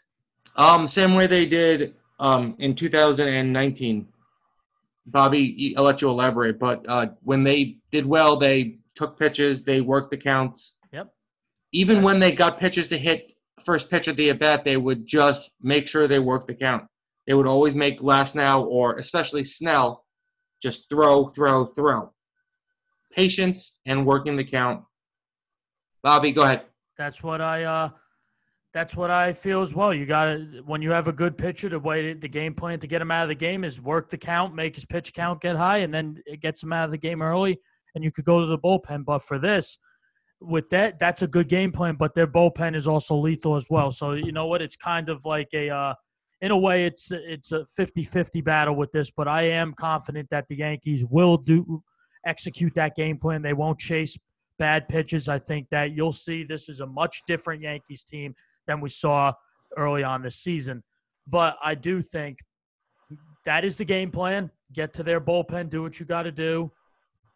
Um, same way they did um in 2019. Bobby, I'll let you elaborate, but uh, when they did well, they took pitches, they worked the counts. Yep. Even when they got pitches to hit first pitch of the at bat, they would just make sure they worked the count. They would always make Glasnow or especially Snell just throw, throw, throw. Patience and working the count. Bobby, go ahead. That's what I uh that's what I feel as well. You got when you have a good pitcher, the way the game plan to get him out of the game is work the count, make his pitch count get high, and then it gets him out of the game early, and you could go to the bullpen. But for this, with that, that's a good game plan. But their bullpen is also lethal as well. So you know what? It's kind of like a uh, in a way, it's it's a 50-50 battle with this. But I am confident that the Yankees will do execute that game plan. They won't chase bad pitches. I think that you'll see this is a much different Yankees team than we saw early on this season. But I do think that is the game plan. Get to their bullpen, do what you got to do.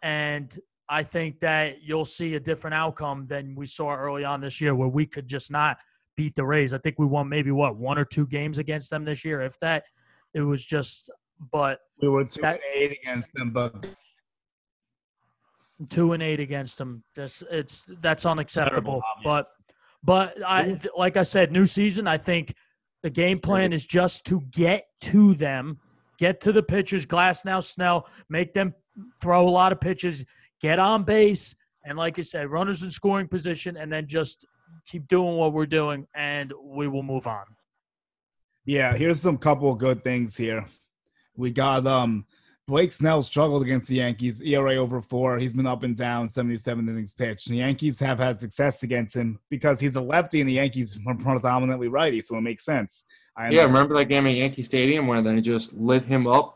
And I think that you'll see a different outcome than we saw early on this year where we could just not beat the Rays. I think we won maybe what, one or two games against them this year. If that, it was just, but We were two That- and eight against them, but two and eight against them. That's it's that's unacceptable. Terrible, but but I like I said, new season. I think the game plan is just to get to them, get to the pitchers. Glasnow, Snell, make them throw a lot of pitches, get on base, and like I said, runners in scoring position, and then just keep doing what we're doing, and we will move on. Yeah, here's some couple of good things here. We got um Blake Snell struggled against the Yankees, ERA over four. He's been up and down, 77 innings pitched. The Yankees have had success against him because he's a lefty and the Yankees are predominantly righty, so it makes sense. I Yeah, remember that game at Yankee Stadium where they just lit him up?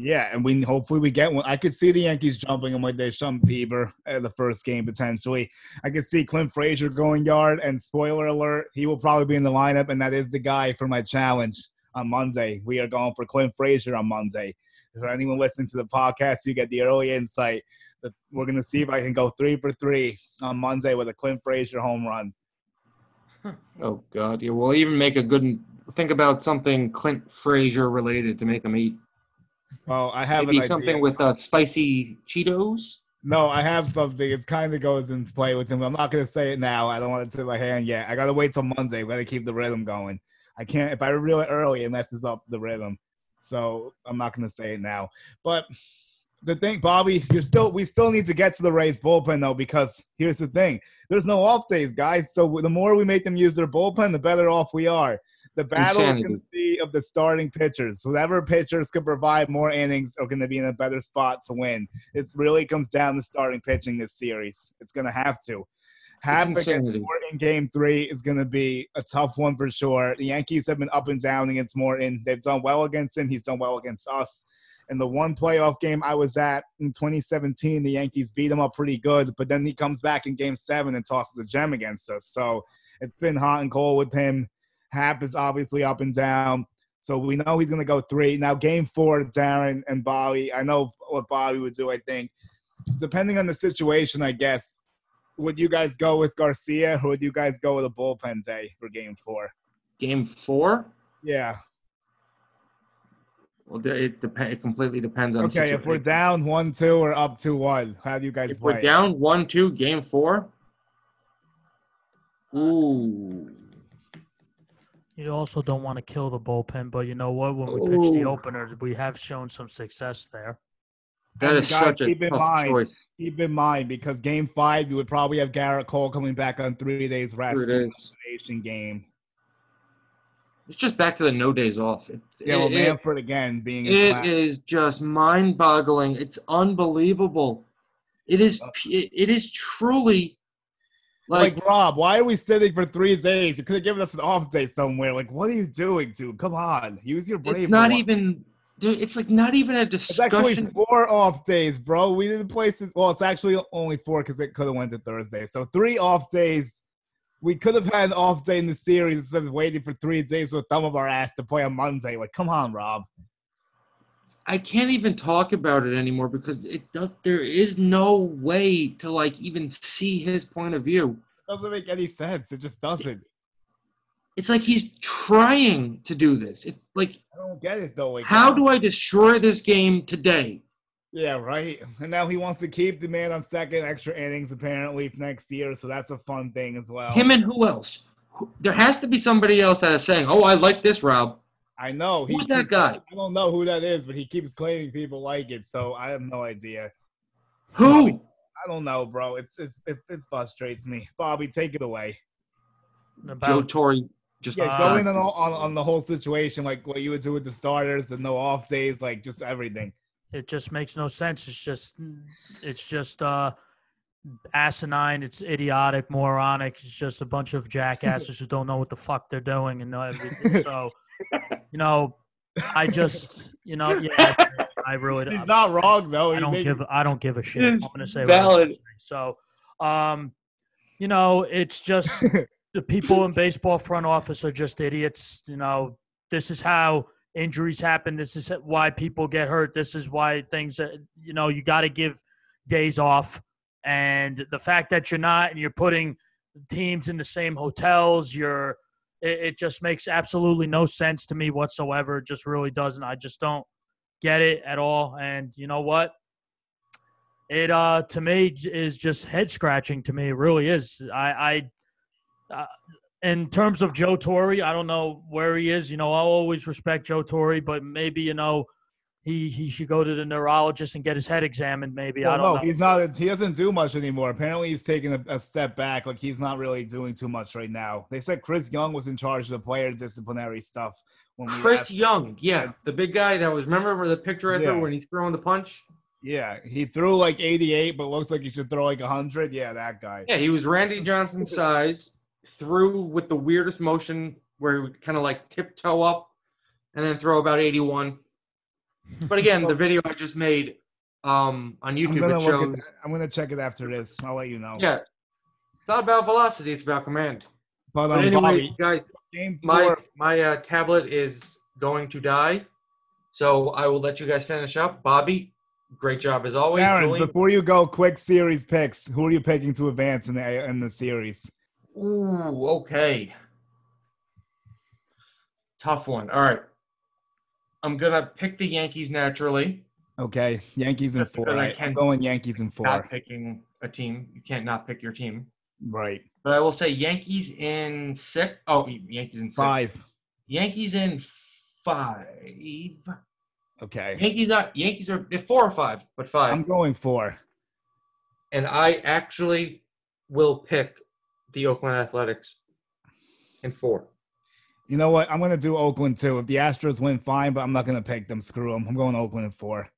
Yeah, and we hopefully we get one. I could see the Yankees jumping him like they jumped Bieber at the first game potentially. I could see Clint Frazier going yard, and spoiler alert, he will probably be in the lineup, and that is the guy for my challenge on Monday. We are going for Clint Frazier on Monday. For anyone listening to the podcast, you get the early insight that we're gonna see if I can go three for three on Monday with a Clint Frazier home run. Oh God, yeah. We'll even make a good think about something Clint Frazier related to make him eat. Well, I have Maybe an idea. something with uh, spicy Cheetos. No, I have something. It's kind of goes in play with him. I'm not gonna say it now. I don't want it to my hand yet. I gotta wait till Monday. We gotta keep the rhythm going. I can't. If I reveal it early, it messes up the rhythm. So I'm not gonna say it now. But the thing, Bobby, you're still. We still need to get to the Rays bullpen though, because here's the thing: there's no off days, guys. So the more we make them use their bullpen, the better off we are. The battle is going to be of the starting pitchers. Whatever pitchers can provide more innings are going to be in a better spot to win. It really comes down to starting pitching this series. It's going to have to. Half against insanity. Morton in game three is going to be a tough one for sure. The Yankees have been up and down against Morton. They've done well against him. He's done well against us. In the one playoff game I was at in 2017, the Yankees beat him up pretty good, but then he comes back in game seven and tosses a gem against us. So it's been hot and cold with him. Happ is obviously up and down. So we know he's going to go three. Now, game four, Darren and Bobby. I know what Bobby would do, I think. Depending on the situation, I guess, would you guys go with Garcia or would you guys go with a bullpen day for game four? Game four. Yeah. Well, it depends. It completely depends on. Okay, if we're down one two or up two one, how do you guys play? if play? we're down one two, game four. Ooh. You also don't want to kill the bullpen, but you know what? When we pitch the Ooh. opener, we have shown some success there. That And is guys, such a keep in tough mind, choice. Keep in mind because game five, you would probably have Gerrit Cole coming back on three days rest. Three in days. the Nation game. It's just back to the no days off. It, Yeah, well, it- it- Manfred again being in It class. is just mind-boggling. It's unbelievable. It is. Uh, it, it is truly like, Like, Rob, why are we sitting for three days? You could have given us an off day somewhere. Like, what are you doing, dude? Come on, use your brain. it's not once. even. dude, It's like not even a discussion. It's actually four off days, bro. We didn't play since. Well, it's actually only four because it could have went to Thursday. So three off days. We could have had an off day in the series instead of waiting for three days with thumb of our ass to play on Monday. Like, come on, Rob. I can't even talk about it anymore because it does. There is no way to like even see his point of view. It doesn't make any sense. It just doesn't. It's like he's trying to do this. It's like, I don't get it though. Like, how do I destroy this game today? Yeah, right. And now he wants to keep the man on second extra innings apparently next year, so that's a fun thing as well. Him and who else? There has to be somebody else that is saying, "Oh, I like this, Rob." I know. Who's that keeps- guy? I don't know who that is, but he keeps claiming people like it, so I have no idea. Who? I don't know, bro. It's it's it, it frustrates me. Bobby, take it away. Joe About Torre just Yeah, Uh, go in on, on on the whole situation, like what you would do with the starters and no off days, like just everything. it just makes no sense. It's just it's just uh asinine. It's idiotic, moronic. It's just a bunch of jackasses who don't know what the fuck they're doing and know everything. So, you know, I just you know yeah, I really He's not wrong though. I don't made- give I don't give a shit. I'm gonna say what I'm gonna valid. say. So, um, you know, it's just the people in baseball front office are just idiots. You know, this is how injuries happen. This is why people get hurt. This is why things. You know, you got to give days off, and the fact that you're not and you're putting teams in the same hotels, you're. It, it just makes absolutely no sense to me whatsoever. It just really doesn't. I just don't get it at all. And you know what? It uh to me is just head scratching. To me, it really is. I I uh, in terms of Joe Torre, I don't know where he is. You know, I'll always respect Joe Torre, but maybe you know he he should go to the neurologist and get his head examined. Maybe I don't no, know. he's not. He doesn't do much anymore. Apparently, he's taking a, a step back. Like he's not really doing too much right now. They said Chris Young was in charge of the player disciplinary stuff. When Chris asked- Young, yeah, the big guy that was. Remember the picture I Yeah. threw when he's throwing the punch? yeah, he threw like 88, but looks like he should throw like 100. Yeah, that guy. Yeah, he was Randy Johnson's size, threw with the weirdest motion where he would kind of like tiptoe up and then throw about 81. But again, the video I just made um, on I'm YouTube gonna it shows. I'm gonna check it after this. I'll let you know. Yeah, it's not about velocity; it's about command. But, But um, anyway, Bobby, guys, my my uh, tablet is going to die, so I will let you guys finish up. Bobby, great job as always. Aaron, Julian, before you go, quick series picks. Who are you picking to advance in the in the series? Ooh, okay. Tough one. All right. I'm gonna pick the Yankees naturally. Okay, Yankees in four. I I, can- am going Yankees in four. Not picking a team. You can't not pick your team. Right, But I will say Yankees in six. Oh, Yankees in six. five. Yankees in five. Okay, Yankees are Yankees they're four or five, but 5 I'm going four. and I actually will pick the Oakland Athletics in four. You know what? I'm gonna do Oakland too. If the Astros win, fine, but I'm not gonna pick them. Screw them. I'm going Oakland in four.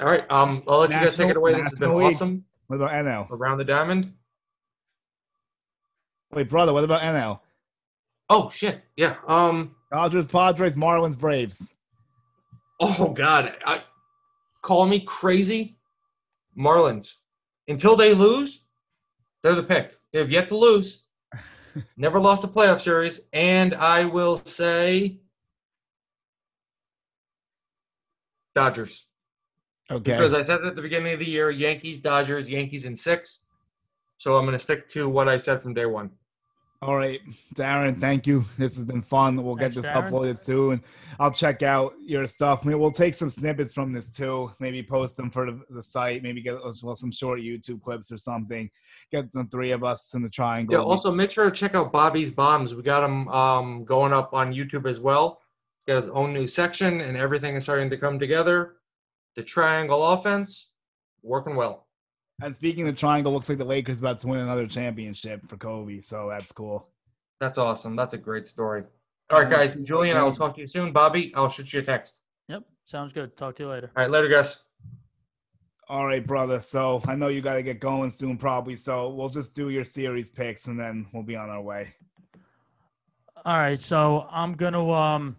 All right. Um, I'll let you guys take it away. This has been League. awesome. What about NL? Around the diamond. Wait, brother. What about NL? Oh shit. Yeah. Um. Dodgers, Padres, Marlins, Braves. Oh God, I, call me crazy. Marlins, until they lose, they're the pick. They've yet to lose. Never lost a playoff series, and I will say Dodgers. Okay. Because I said at the beginning of the year, Yankees, Dodgers, Yankees in six. So I'm going to stick to what I said from day one. All right, Darren, thank you. This has been fun. We'll Thanks, get this Darren. uploaded soon. I'll check out your stuff. Maybe we'll take some snippets from this too. Maybe post them for the, the site. Maybe get well, some short YouTube clips or something. Get the three of us in the triangle. Yeah. Also, make sure to check out Bobby's Bombs. We got him um, going up on YouTube as well. He's got his own new section, and everything is starting to come together. The triangle offense working well. And speaking of triangle, looks like the Lakers about to win another championship for Kobe. So that's cool. That's awesome. That's a great story. All right, guys. Julian, I will talk to you soon. Bobby, I'll shoot you a text. Yep, sounds good. Talk to you later. All right, later, guys. All right, brother. So I know you got to get going soon, probably. So we'll just do your series picks, and then we'll be on our way. All right, so I'm gonna um,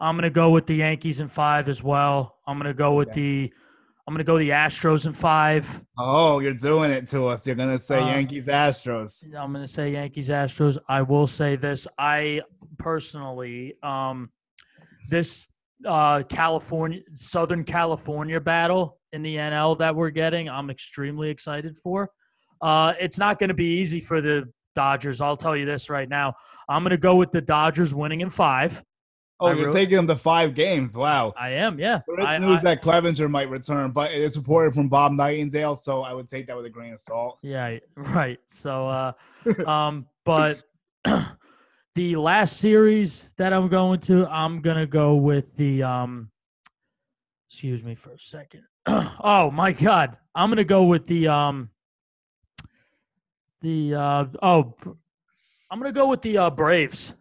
I'm gonna go with the Yankees in five as well. I'm gonna go with Okay. the, I'm gonna go the Astros in five. Oh, you're doing it to us. You're gonna say Uh, Yankees, Astros. I'm gonna say Yankees Astros. I will say this. I personally, um, this uh, California Southern California battle in the NL that we're getting, I'm extremely excited for. Uh, it's not going to be easy for the Dodgers. I'll tell you this right now. I'm going to go with the Dodgers winning in five. Oh, I you're wrote- taking them to five games. Wow. I am, yeah. There is I- news I- that Clevinger might return, but it is reported from Bob Nightingale, so I would take that with a grain of salt. Yeah, right. So, uh, um, but the last series that I'm going to, I'm gonna go with the um. Excuse me for a second. oh my God, I'm gonna go with the um. The uh oh, I'm gonna go with the uh, Braves.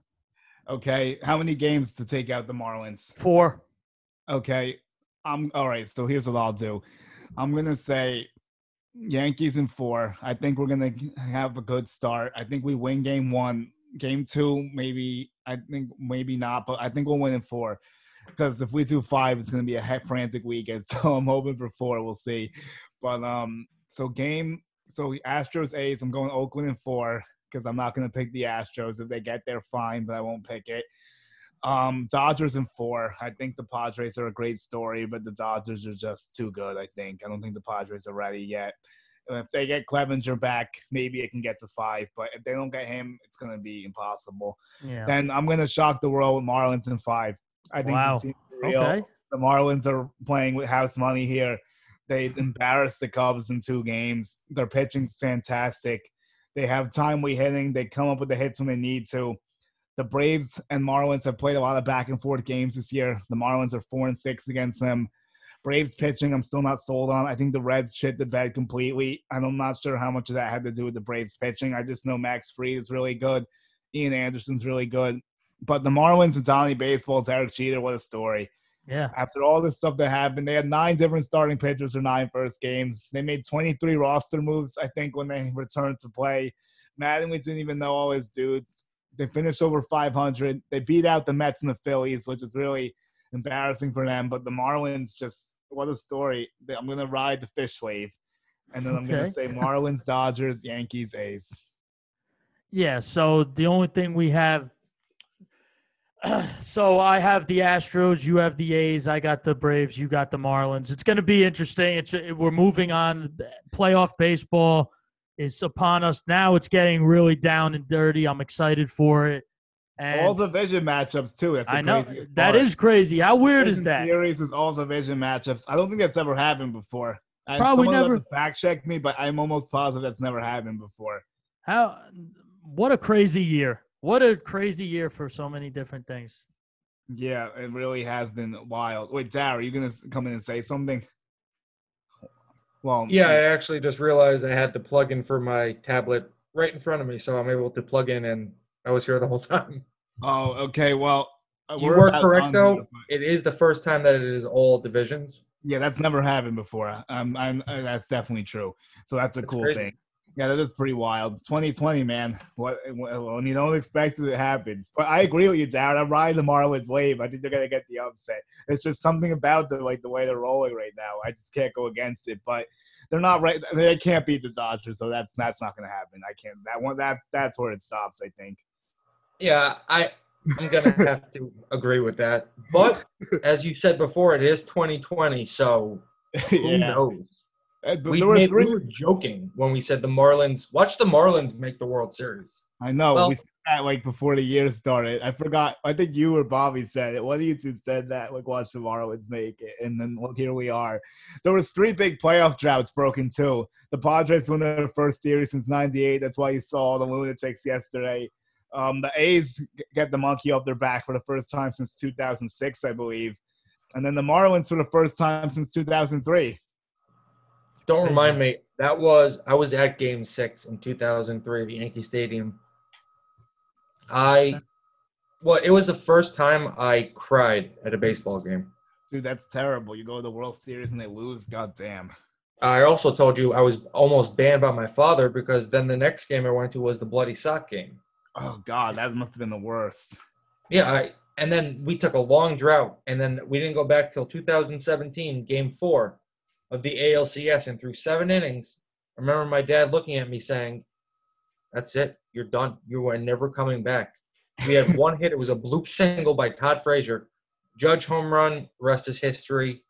Okay, how many games to take out the Marlins? Four. Okay, I'm all right. So here's what I'll do. I'm gonna say Yankees in four. I think we're gonna have a good start. I think we win game one. Game two, maybe. I think maybe not, but I think we'll win in four. Because if we do five, it's gonna be a heck frantic weekend. So I'm hoping for four. We'll see. But um, so game. So Astros A's. I'm going Oakland in four because I'm not gonna pick the Astros. If they get there, fine, but I won't pick it. Um, Dodgers in four. I think the Padres are a great story, but the Dodgers are just too good. I think. I don't think the Padres are ready yet. If they get Clevinger back, maybe it can get to five. But if they don't get him, it's gonna be impossible. Yeah. Then I'm gonna shock the world with Marlins in five. I think Wow. Okay. The Marlins are playing with house money here. They embarrassed the Cubs in two games. Their pitching's fantastic. They have timely hitting. They come up with the hits when they need to. The Braves and Marlins have played a lot of back and forth games this year. The Marlins are four and six against them. Braves pitching, I'm still not sold on. I think the Reds shit the bed completely. I'm not sure how much of that had to do with the Braves pitching. I just know Max Fried is really good. Ian Anderson's really good. But the Marlins and Donnie Baseball, Derek Jeter, what a story Yeah. after all this stuff that happened. They had nine different starting pitchers for nine first games. They made 23 roster moves, I think, when they returned to play. Mattingly didn't even know all his dudes. They finished over 500. They beat out the Mets and the Phillies, which is really embarrassing for them. But the Marlins just, what a story. I'm going to ride the fish wave. And then I'm going to say Marlins, Dodgers, Yankees, A's. Yeah, so the only thing we have so I have the Astros, you have the A's, I got the Braves, you got the Marlins. It's going to be interesting. It's we're moving on playoff baseball is upon us now. It's getting really down and dirty. I'm excited for it. And all the division matchups, too. That's the I know that is crazy. How weird is that? Series is all division matchups. I don't think that's ever happened before. And Probably never. fact check me, but I'm almost positive that's never happened before. How what a crazy year. What a crazy year for so many different things. Yeah, it really has been wild. Wait, Dar, are you gonna come in and say something? Well, Yeah, I actually just realized I had the plug in for my tablet right in front of me, so I'm able to plug in, and I was here the whole time. Oh, okay. Well, uh, You we're were correct though. It is the first time that it is all divisions. Yeah, that's never happened before. Um, I'm, uh, that's definitely true. So that's a That's cool crazy. thing. Yeah, that is pretty wild. 2020, man. What when you don't expect it, it happens. But I agree with you, Darren. I'm riding the Marlins wave. I think they're gonna get the upset. It's just something about the like the way they're rolling right now. I just can't go against it. But they're not right. They can't beat the Dodgers, so that's that's not gonna happen. I can't. That one. That's that's where it stops. I think. Yeah, I I'm gonna have to agree with that. But as you said before, it is 2020, so who yeah. knows? But We, there were made, we were joking when we said the Marlins. Watch the Marlins make the World Series. I know. Well- we said that like before the year started. I forgot. I think you or Bobby said it. One of you two said that. Like, watch the Marlins make it, and then well, here we are. There was three big playoff droughts broken too. The Padres won their first series since '98. That's why you saw the Lunatics yesterday. Um, the A's get the monkey off their back for the first time since 2006, I believe, and then the Marlins for the first time since 2003. Don't Crazy. remind me. That was I was at Game Six in 2003 at the Yankee Stadium. I, well, it was the first time I cried at a baseball game. Dude, that's terrible. You go to the World Series and they lose. God damn. I also told you I was almost banned by my father because then the next game I went to was the Bloody Sock game. Oh God, that must have been the worst. Yeah, I, and then we took a long drought, and then we didn't go back till 2017, Game Four of the ALCS, and through seven innings, I remember my dad looking at me saying, "That's it, you're done. You are never coming back." We had one hit; it was a bloop single by Todd Frazier. Judge home run, rest is history.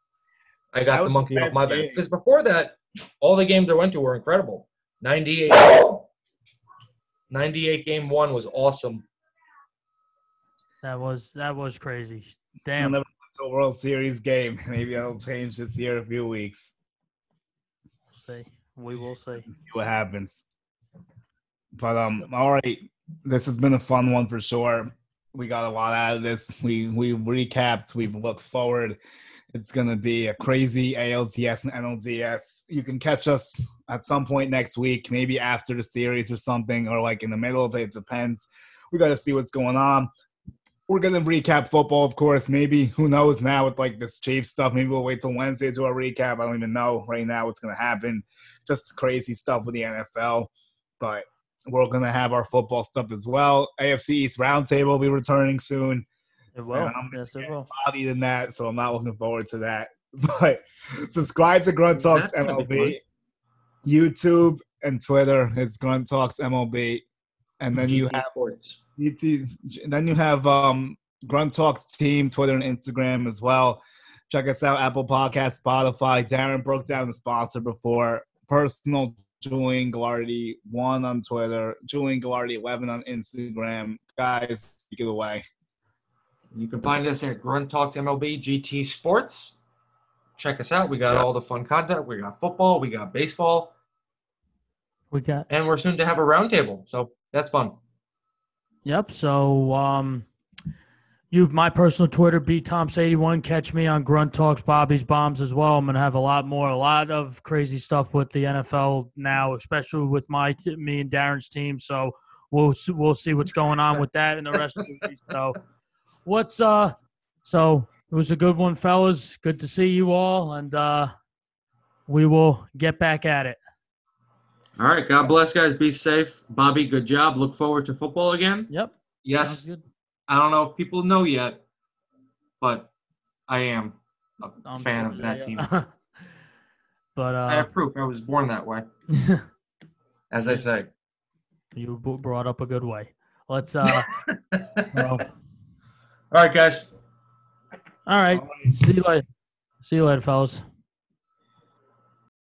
I got was the the monkey off best my back because before that, all the games I went to were incredible. 98, 98 game one was awesome. That was that was crazy. Damn. To a World Series game. Maybe I'll change this year in a few weeks. see. We will see. See what happens. But um, all right. This has been a fun one for sure. We got a lot out of this. We we recapped. We've looked forward. It's gonna be a crazy ALDS and NLDS. You can catch us at some point next week, maybe after the series or something, or like in the middle of it. It depends. We got to see what's going on. We're gonna recap football, of course. Maybe who knows now with like this Chiefs stuff. Maybe we'll wait till Wednesday to do a recap. I don't even know right now what's gonna happen. Just crazy stuff with the NFL, but we're gonna have our football stuff as well. AFC East Roundtable will be returning soon. It will. And I'm gonna Yes, it will. Body than that, so I'm not looking forward to that. But subscribe to Grunt Talks That's MLB, YouTube and Twitter is Grunt Talks MLB, and then you have Sports. YouTube. Then you have um, Grunt Talks team, Twitter and Instagram as well. Check us out, Apple Podcast, Spotify. Darren broke down the sponsor before. Personal Julian Gallardi one on Twitter, Julian Gallardi eleven on Instagram. Guys, take it away. You can find us at Grunt Talks MLB GT Sports. Check us out. We got all the fun content. We got football. We got baseball, We got and we're soon to have a roundtable. So that's fun. Yep. So um you my personal Twitter, B Toms81. Catch me on Grunt Talks, Bobby's Bombs as well. I'm gonna have a lot more, a lot of crazy stuff with the NFL now, especially with my t- me and Darren's team. So we'll we'll see what's going on with that and the rest of the week. So what's uh so it was a good one, fellas. Good to see you all, and uh we will get back at it. All right. God bless, guys. Be safe. Bobby, good job. Look forward to football again. Yep. Yes. I don't know if people know yet, but I am a I'm fan of yeah, that team. yeah. but I uh have proof. I was born that way, as I say. You brought up a good way. Let's uh well, All right, guys. all right. See you later. See you later, fellas.